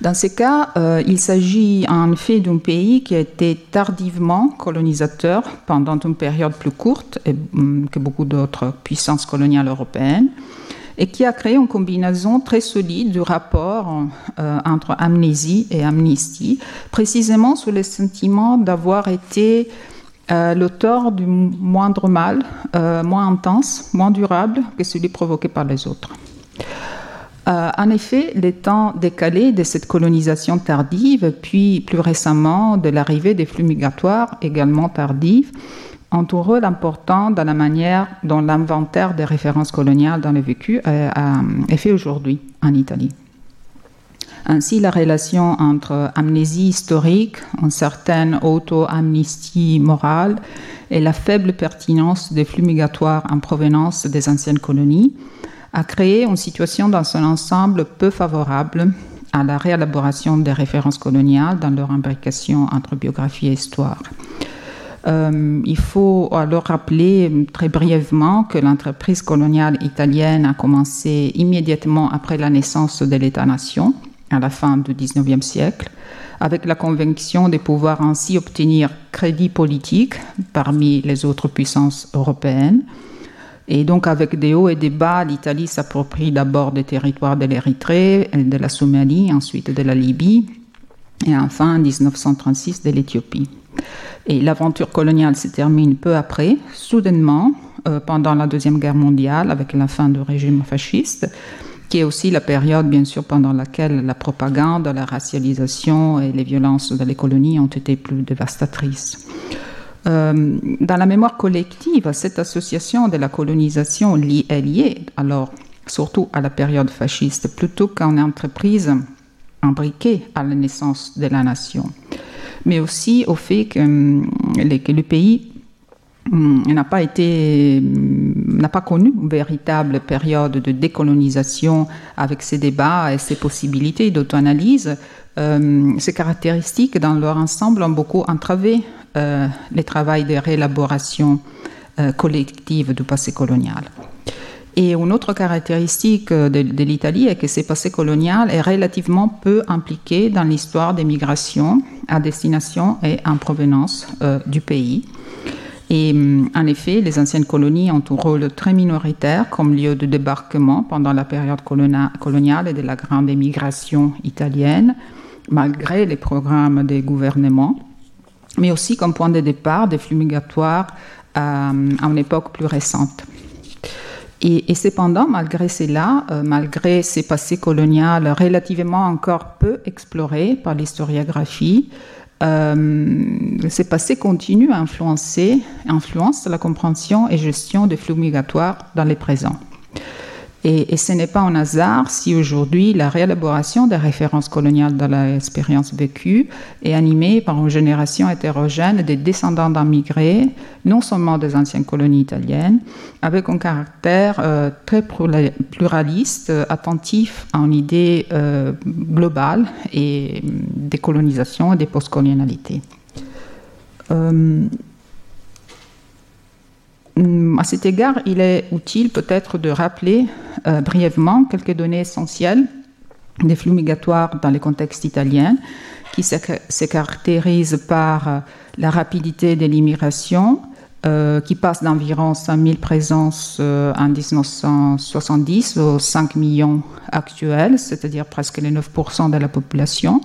Speaker 4: Dans ces cas, euh, il s'agit en effet d'un pays qui a été tardivement colonisateur pendant une période plus courte hum, que beaucoup d'autres puissances coloniales européennes et qui a créé une combinaison très solide du rapport euh, entre amnésie et amnistie, précisément sous le sentiment d'avoir été euh, l'auteur du moindre mal, moins intense, moins durable que celui provoqué par les autres. En effet, les temps décalés de cette colonisation tardive, puis plus récemment de l'arrivée des flux migratoires également tardives, ont un rôle important dans la manière dont l'inventaire des références coloniales dans le vécu euh, est fait aujourd'hui en Italie. Ainsi, la relation entre amnésie historique, une certaine auto-amnistie morale et la faible pertinence des flux migratoires en provenance des anciennes colonies a créé une situation dans son ensemble peu favorable à la réélaboration des références coloniales dans leur imbrication entre biographie et histoire. Euh, il faut alors rappeler très brièvement que l'entreprise coloniale italienne a commencé immédiatement après la naissance de l'État-nation, à la fin du XIXe siècle, avec la conviction de pouvoir ainsi obtenir crédit politique parmi les autres puissances européennes. Et donc, avec des hauts et des bas, l'Italie s'approprie d'abord des territoires de l'Érythrée, de la Somalie, ensuite de la Libye, et enfin, en 1936, de l'Éthiopie. Et l'aventure coloniale se termine peu après, soudainement, euh, pendant la Deuxième Guerre mondiale, avec la fin du régime fasciste, qui est aussi la période, bien sûr, pendant laquelle la propagande, la racialisation et les violences dans les colonies ont été plus dévastatrices. Euh, dans la mémoire collective, cette association de la colonisation est. Liée, alors surtout à la période fasciste, plutôt qu'à une entreprise imbriquée à la naissance de la nation. Mais aussi au fait que, hum, le pays n'a pas hum, n'a pas connu une véritable période de décolonisation avec ses débats et ses possibilités d'auto-analyse. ces caractéristiques dans leur ensemble ont beaucoup entravé euh, le de réélaboration euh, collective du passé colonial. Et une autre caractéristique de, l'Italie est que ce passé colonial est relativement peu impliqué dans l'histoire des migrations à destination et en provenance euh, du pays. Et mm, en effet, les anciennes colonies ont un rôle très minoritaire comme lieu de débarquement pendant la période coloniale et de la grande émigration italienne, malgré les programmes des gouvernements, mais aussi comme point de départ des flux migratoires euh, à une époque plus récente. Et, cependant, malgré cela, euh, malgré ces passés coloniales relativement encore peu explorés par l'historiographie, euh, ce passé continue à influencer influence la compréhension et gestion des flux migratoires dans les présents. Et, ce n'est pas un hasard si aujourd'hui la réélaboration des références coloniales dans l'expérience vécue est animée par une génération hétérogène des descendants d'immigrés, non seulement des anciennes colonies italiennes, avec un caractère euh, très pluraliste, attentif à une idée euh, globale et hum, des colonisations et des postcolonialités. Euh, à cet égard, il est utile peut-être de rappeler euh, brièvement quelques données essentielles des flux migratoires dans les contextes italiens, qui se, caractérisent par euh, la rapidité de l'immigration, euh, qui passe d'environ 5 000 présences en 1970 aux 5 millions actuels, c'est-à-dire presque les 9% de la population,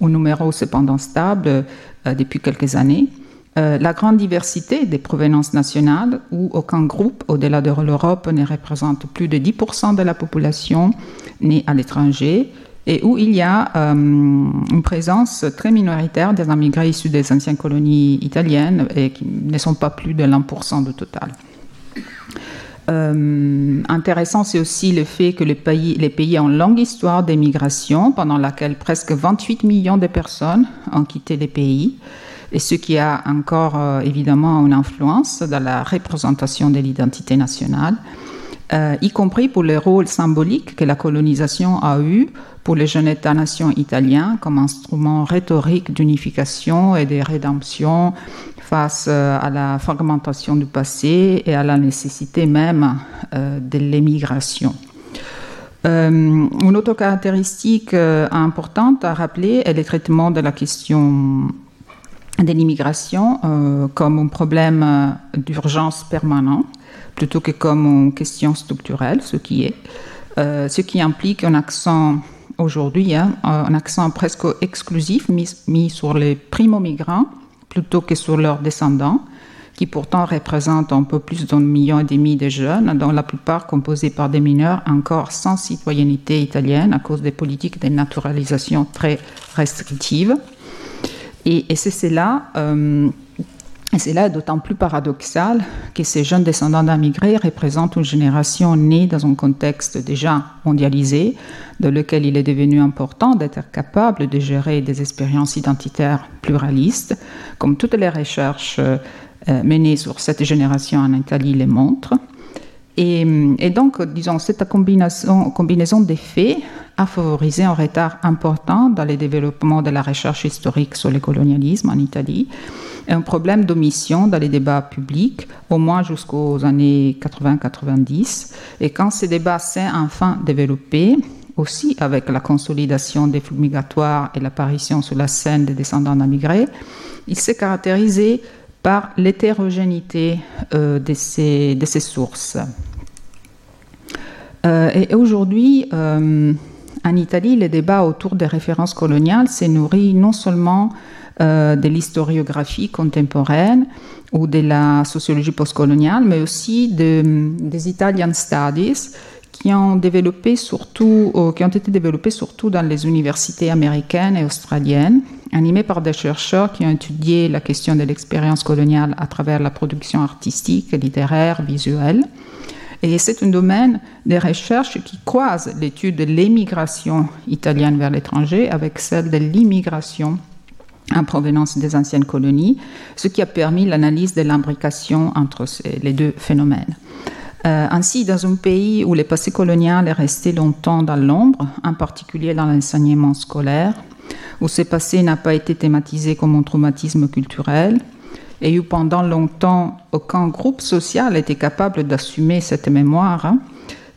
Speaker 4: au numéro cependant stable depuis quelques années. Euh, la grande diversité des provenances nationales, où aucun groupe au-delà de l'Europe ne représente plus de 10% de la population née à l'étranger, et où il y a euh, une présence très minoritaire des immigrés issus des anciennes colonies italiennes et qui ne sont pas plus de l'1% du total. Euh, intéressant, c'est aussi le fait que les pays ont une longue histoire d'émigration pendant laquelle presque 28 millions de personnes ont quitté les pays et ce qui a encore euh, évidemment une influence dans la représentation de l'identité nationale, euh, y compris pour le rôle symbolique que la colonisation a eu pour les jeunes États-nations italiens comme instrument rhétorique d'unification et de rédemption face euh, à la fragmentation du passé et à la nécessité même de l'émigration. une autre caractéristique importante à rappeler est le traitement de la question de l'immigration euh, comme un problème euh, d'urgence permanent plutôt que comme une question structurelle, ce qui est, euh, ce qui implique un accent aujourd'hui, hein, un accent presque exclusif mis, mis sur les primo-migrants plutôt que sur leurs descendants, qui pourtant représentent un peu plus d'un million et demi de jeunes, dont la plupart composés par des mineurs encore sans citoyenneté italienne à cause des politiques de naturalisation très restrictives. Et, c'est cela. Euh, là d'autant plus paradoxal que ces jeunes descendants d'immigrés représentent une génération née dans un contexte déjà mondialisé, dans lequel il est devenu important d'être capable de gérer des expériences identitaires pluralistes, comme toutes les recherches euh, menées sur cette génération en Italie les montrent. Et, donc, disons, cette combinaison, combinaison des faits a favorisé un retard important dans le développement de la recherche historique sur le colonialisme en Italie, et un problème d'omission dans les débats publics, au moins jusqu'aux années 80-90. Et quand ces débats s'est enfin développé, aussi avec la consolidation des flux migratoires et l'apparition sur la scène des descendants d'immigrés, il s'est caractérisé par l'hétérogénéité euh, de, ces, de, ces, sources. Euh, et aujourd'hui, euh, en Italie, le débat autour des références coloniales s'est nourri non seulement de l'historiographie contemporaine ou de la sociologie postcoloniale, mais aussi de, des Italian Studies, qui ont, été développés surtout dans les universités américaines et australiennes, animés par des chercheurs qui ont étudié la question de l'expérience coloniale à travers la production artistique, littéraire, visuelle. Et c'est un domaine de recherche qui croise l'étude de l'émigration italienne vers l'étranger avec celle de l'immigration en provenance des anciennes colonies, ce qui a permis l'analyse de l'imbrication entre les deux phénomènes. Euh, ainsi, dans un pays où le passé colonial est resté longtemps dans l'ombre, en particulier dans l'enseignement scolaire, où ce passé n'a pas été thématisé comme un traumatisme culturel, et où pendant longtemps aucun groupe social était capable d'assumer cette mémoire, hein,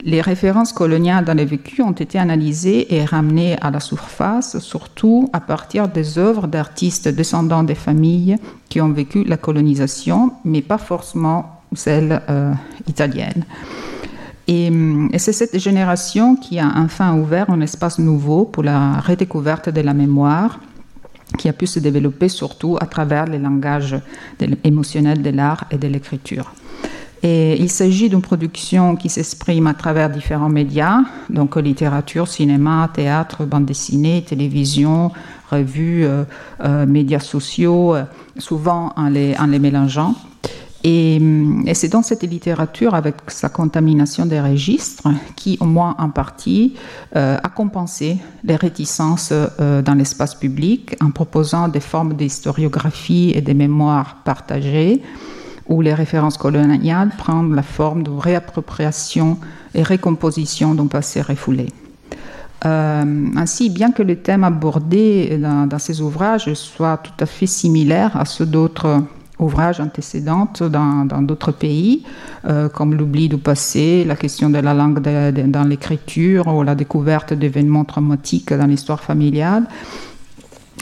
Speaker 4: les références coloniales dans les vécus ont été analysées et ramenées à la surface, surtout à partir des œuvres d'artistes descendants des familles qui ont vécu la colonisation, mais pas forcément celle euh, italienne. Hum, et, c'est cette génération qui a enfin ouvert un espace nouveau pour la redécouverte de la mémoire, qui a pu se développer surtout à travers les langages émotionnels de l'art et de l'écriture. Et il s'agit d'une production qui s'exprime à travers différents médias, donc littérature, cinéma, théâtre, bande dessinée, télévision, revues, médias sociaux, souvent en les, en les mélangeant. Et, c'est dans cette littérature, avec sa contamination des registres, qui, au moins en partie, a compensé les réticences dans l'espace public en proposant des formes d'historiographie et des mémoires partagées où les références coloniales prennent la forme de réappropriation et récomposition d'un passé refoulé. Euh, ainsi, bien que les thèmes abordés dans, ces ouvrages soient tout à fait similaires à ceux d'autres ouvrages antécédents dans d'autres pays, euh, comme l'oubli du passé, la question de la langue dans l'écriture ou la découverte d'événements traumatiques dans l'histoire familiale,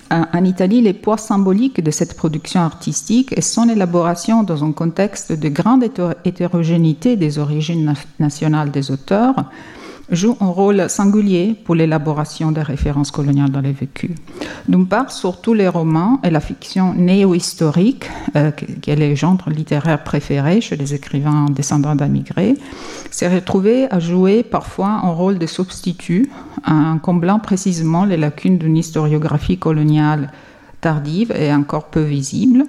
Speaker 4: en Italie, les poids symboliques de cette production artistique et son élaboration dans un contexte de grande hétérogénéité des origines nationales des auteurs joue un rôle singulier pour l'élaboration des références coloniales dans les vécus. D'une part, surtout les romans et la fiction néo-historique, euh, qui est le genre littéraire préféré chez les écrivains descendants d'immigrés, s'est retrouvé à jouer parfois un rôle de substitut en comblant précisément les lacunes d'une historiographie coloniale tardive et encore peu visible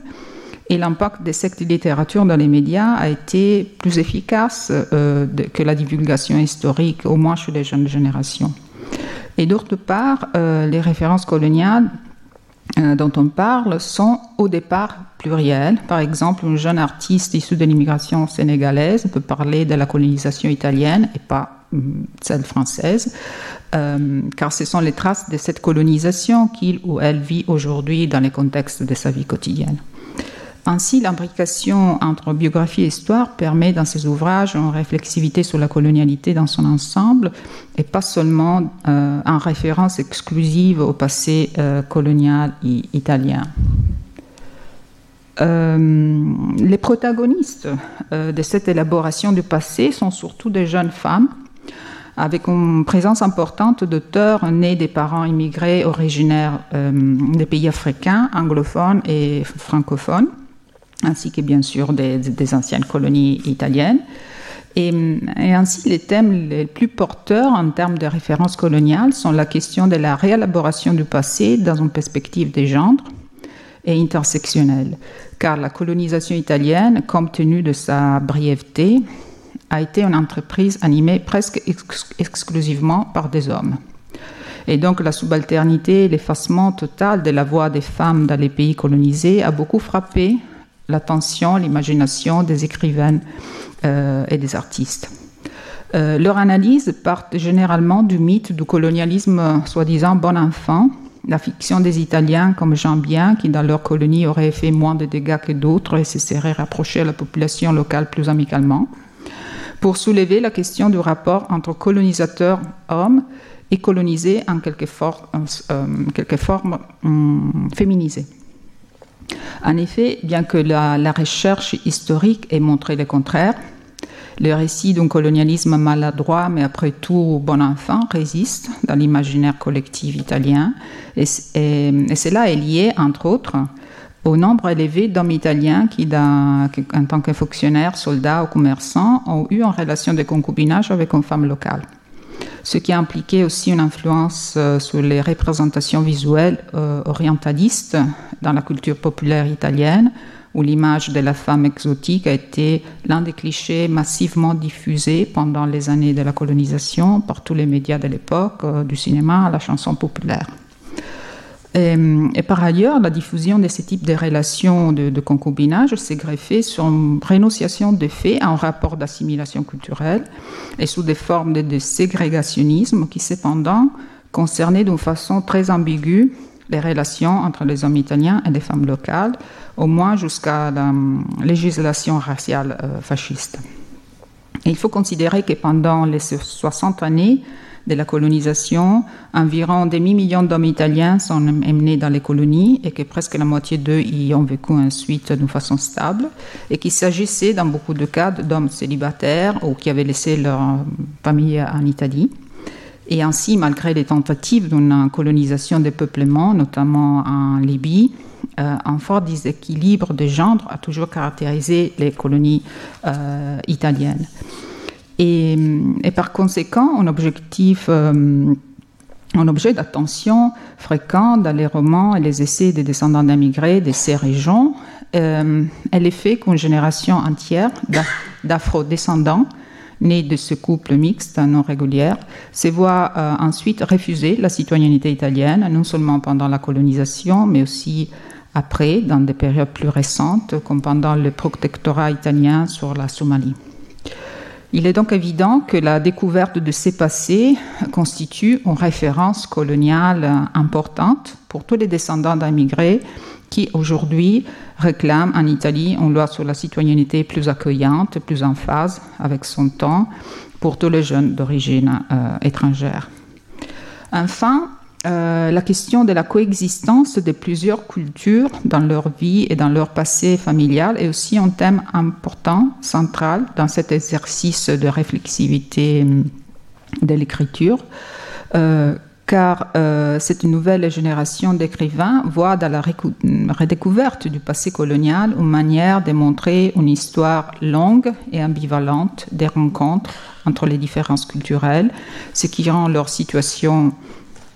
Speaker 4: et l'impact de cette littérature dans les médias a été plus efficace euh, que la divulgation historique, au moins chez les jeunes générations. Et d'autre part, euh, les références coloniales euh, dont on parle sont au départ plurielles. Par exemple, un jeune artiste issu de l'immigration sénégalaise peut parler de la colonisation italienne et pas hum, celle française, car ce sont les traces de cette colonisation qu'il ou elle vit aujourd'hui dans les contextes de sa vie quotidienne. Ainsi, l'imbrication entre biographie et histoire permet dans ses ouvrages une réflexivité sur la colonialité dans son ensemble et pas seulement euh, en référence exclusive au passé euh, colonial italien. Euh, les protagonistes de cette élaboration du passé sont surtout des jeunes femmes avec une présence importante d'auteurs nés des parents immigrés originaires des pays africains, anglophones et francophones ainsi que bien sûr des, anciennes colonies italiennes. Et, ainsi, les thèmes les plus porteurs en termes de références coloniales sont la question de la réélaboration du passé dans une perspective des genres et intersectionnelle, car la colonisation italienne, compte tenu de sa brièveté, a été une entreprise animée presque exclusivement par des hommes. Et donc la subalternité, l'effacement total de la voix des femmes dans les pays colonisés a beaucoup frappé l'attention, l'imagination des écrivaines euh, et des artistes. Euh, leur analyse part généralement du mythe du colonialisme soi-disant bon enfant, la fiction des Italiens comme Jean Bien, qui dans leur colonie auraient fait moins de dégâts que d'autres et se seraient rapprochés à la population locale plus amicalement, pour soulever la question du rapport entre colonisateurs hommes et colonisés en quelque, euh, forme hum, féminisée. En effet, bien que la, recherche historique ait montré le contraire, le récit d'un colonialisme maladroit, mais après tout bon enfant, résiste dans l'imaginaire collectif italien. Et, cela est lié, entre autres, au nombre élevé d'hommes italiens qui, en tant que fonctionnaires, soldats ou commerçants, ont eu en relation de concubinage avec une femme locale ce qui a impliqué aussi une influence euh, sur les représentations visuelles euh, orientalistes dans la culture populaire italienne, où l'image de la femme exotique a été l'un des clichés massivement diffusés pendant les années de la colonisation par tous les médias de l'époque, euh, du cinéma à la chanson populaire. Et, par ailleurs, la diffusion de ce type de relations de, concubinage s'est greffée sur une rénonciation des faits en rapport d'assimilation culturelle et sous des formes de, ségrégationnisme qui, cependant, concernaient d'une façon très ambiguë les relations entre les hommes italiens et les femmes locales, au moins jusqu'à la hum, législation raciale euh, fasciste. il faut considérer que pendant les 60 années, de la colonisation, environ demi-million d'hommes italiens sont emmenés dans les colonies et que presque la moitié d'eux y ont vécu ensuite de façon stable et qu'il s'agissait dans beaucoup de cas d'hommes célibataires ou qui avaient laissé leur famille en Italie. Et ainsi, malgré les tentatives d'une colonisation des peuplements, notamment en Libye, euh, un fort déséquilibre de genre a toujours caractérisé les colonies euh, italiennes. Et, par conséquent, un euh, objet d'attention fréquent dans les romans et les essais des descendants d'immigrés de ces régions. Euh, est faite qu'une génération entière d'afro-descendants nés de ce couple mixte non régulier se voit euh, ensuite refuser la citoyenneté italienne, non seulement pendant la colonisation, mais aussi après, dans des périodes plus récentes, comme pendant le protectorat italien sur la Somalie. Il est donc évident que la découverte de ces passés constitue une référence coloniale importante pour tous les descendants d'immigrés qui aujourd'hui réclament en Italie une loi sur la citoyenneté plus accueillante, plus en phase avec son temps pour tous les jeunes d'origine euh, étrangère. Enfin, euh, la question de la coexistence de plusieurs cultures dans leur vie et dans leur passé familial est aussi un thème important, central dans cet exercice de réflexivité hum, de l'écriture. Euh, car euh, cette nouvelle génération d'écrivains voit dans la redécouverte du passé colonial une manière de montrer une histoire longue et ambivalente des rencontres entre les différences culturelles, ce qui rend leur situation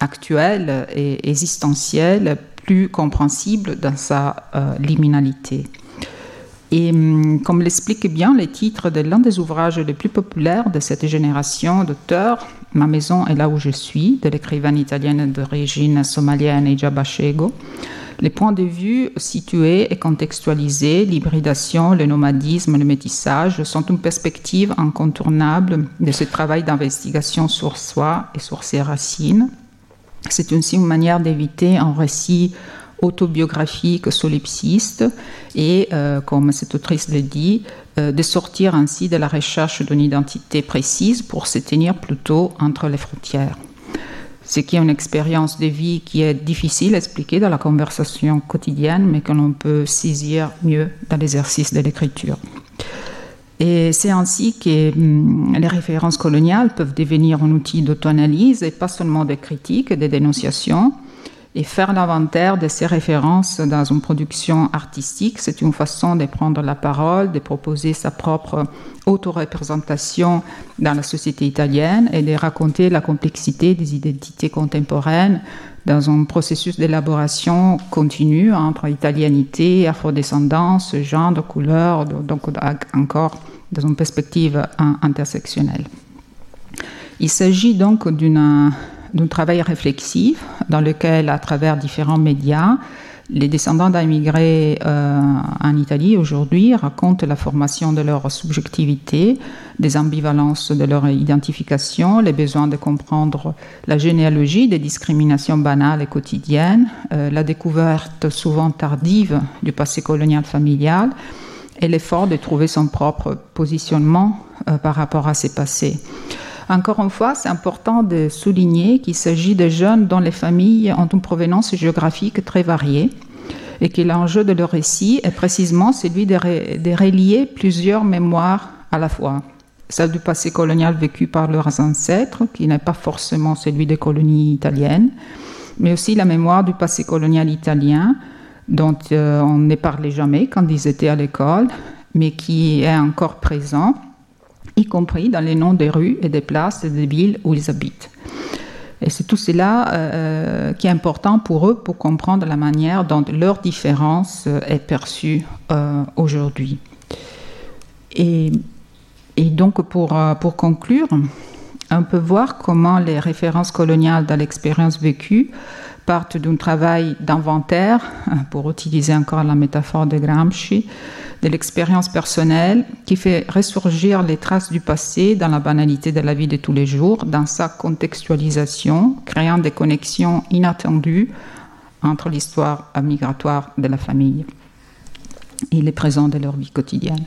Speaker 4: actuelle et existentielle plus compréhensible dans sa euh, liminalité. Et hum, comme l'explique bien le titre de l'un des ouvrages les plus populaires de cette génération d'auteurs, Ma maison est là où je suis, de l'écrivaine italienne d'origine somalienne Eja Bashego, les points de vue situés et contextualisés, l'hybridation, le nomadisme, le métissage, sont une perspective incontournable de ce travail d'investigation sur soi et sur ses racines. C'est aussi une manière d'éviter un récit autobiographique solipsiste et, euh, comme cette autrice le dit, euh, de sortir ainsi de la recherche d'une identité précise pour se tenir plutôt entre les frontières. Ce qui est une expérience de vie qui est difficile à expliquer dans la conversation quotidienne, mais que l'on peut saisir mieux dans l'exercice de l'écriture. Et c'est ainsi que hum, les références coloniales peuvent devenir un outil d'auto-analyse et pas seulement de critique de dénonciation. Et faire l'inventaire de ces références dans une production artistique, c'est une façon de prendre la parole, de proposer sa propre auto-représentation dans la société italienne et de raconter la complexité des identités contemporaines dans un processus d'élaboration continue entre italianité, afrodescendance, genre, couleur, donc encore dans une perspective intersectionnelle. Il s'agit donc d'un travail réflexif dans lequel, à travers différents médias, les descendants d'immigrés euh, en Italie aujourd'hui racontent la formation de leur subjectivité, des ambivalences de leur identification, les besoins de comprendre la généalogie des discriminations banales et quotidiennes, euh, la découverte souvent tardive du passé colonial familial et l'effort de trouver son propre positionnement euh, par rapport à ces passés. Encore une fois, c'est important de souligner qu'il s'agit de jeunes dont les familles ont une provenance géographique très variée et que l'enjeu de leur récit est précisément celui de, relier plusieurs mémoires à la fois. Celle du passé colonial vécu par leurs ancêtres, qui n'est pas forcément celui des colonies italiennes, mais aussi la mémoire du passé colonial italien, dont euh, on ne parlait jamais quand ils étaient à l'école, mais qui est encore présent, y compris dans les noms des rues et des places et des villes où ils habitent. Et c'est tout cela euh, qui est important pour eux pour comprendre la manière dont leur différence euh, est perçue aujourd'hui. Et, et, donc pour, pour conclure, on peut voir comment les références coloniales dans l'expérience vécue partent d'un travail d'inventaire, pour utiliser encore la métaphore de Gramsci, de l'expérience personnelle qui fait ressurgir les traces du passé dans la banalité de la vie de tous les jours, dans sa contextualisation, créant des connexions inattendues entre l'histoire migratoire de la famille il est présent dans leur vie quotidienne.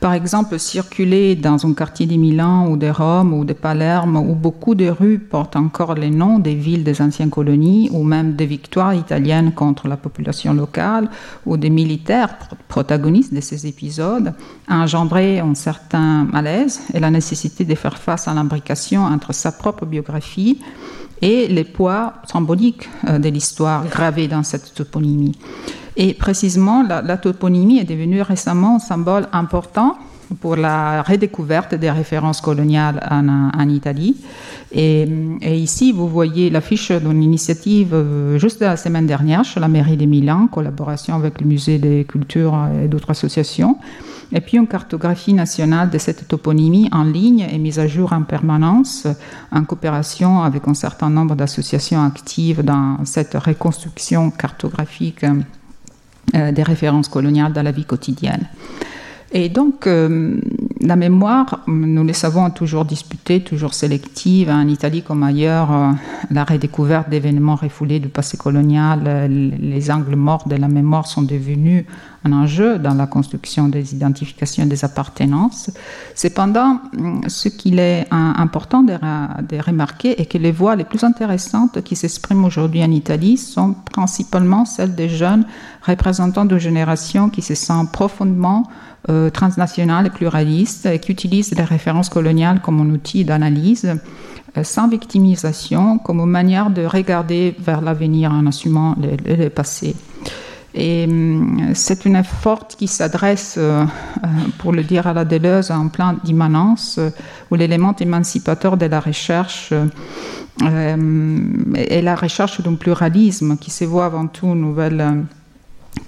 Speaker 4: Par exemple, circuler dans un quartier de Milan ou de Rome ou de Palerme où beaucoup de rues portent encore les noms des villes des anciennes colonies ou même des victoires italiennes contre la population locale ou des militaires protagonistes de ces épisodes a engendré un certain malaise et la nécessité de faire face à l'imbrication entre sa propre biographie et les poids symboliques euh, de l'histoire gravés dans cette toponymie. Et précisément, la, toponymie est devenue récemment un symbole important pour la redécouverte des références coloniales en, Italie. Et, ici, vous voyez l'affiche d'une initiative euh, juste la semaine dernière chez la mairie de Milan, en collaboration avec le musée des cultures et d'autres associations. Et puis une cartographie nationale de cette toponymie en ligne est mise à jour en permanence en coopération avec un certain nombre d'associations actives dans cette reconstruction cartographique euh, des références coloniales dans la vie quotidienne. Et donc, euh, la mémoire, nous le savons, toujours disputée, toujours sélective. En Italie comme ailleurs, euh, la redécouverte d'événements refoulés du passé colonial, euh, les angles morts de la mémoire sont devenus un enjeu dans la construction des identifications des appartenances. Cependant, ce qu'il est important de, de, remarquer est que les voix les plus intéressantes qui s'expriment aujourd'hui en Italie sont principalement celles des jeunes représentants de générations qui se sentent profondément euh, transnationales et pluralistes et qui utilisent les références coloniales comme un outil d'analyse euh, sans victimisation, comme une manière de regarder vers l'avenir en assumant le, passé. Et hum, c'est une effort qui s'adresse, euh, pour le dire à la Deleuze, en plein d'immanence, où l'élément émancipateur de la recherche est la recherche d'un pluralisme qui se voit avant tout une nouvelle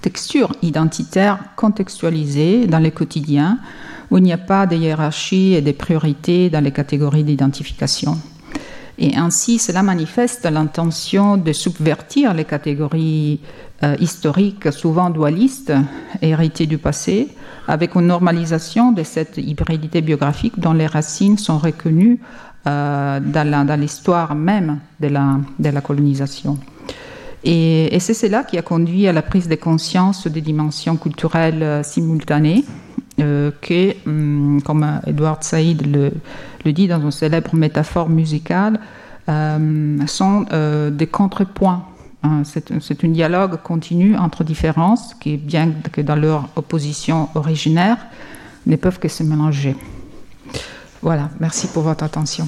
Speaker 4: texture identitaire contextualisée dans les quotidiens, où il n'y a pas de hiérarchie et de priorités dans les catégories d'identification. Et ainsi, cela manifeste l'intention de subvertir les catégories euh, historiques, souvent dualistes, héritées du passé, avec une normalisation de cette hybridité biographique dont les racines sont reconnues euh, dans l'histoire même de la colonisation. Et, c'est cela qui a conduit à la prise de conscience des dimensions culturelles euh, simultanées, euh, que, hum, comme Edward Said le, dit dans une célèbre métaphore musicale, euh, sont des contrepoints. Hein. c'est un dialogue continu entre différences qui, bien que dans leur opposition originaire, ne peuvent que se mélanger. Voilà, merci pour votre attention.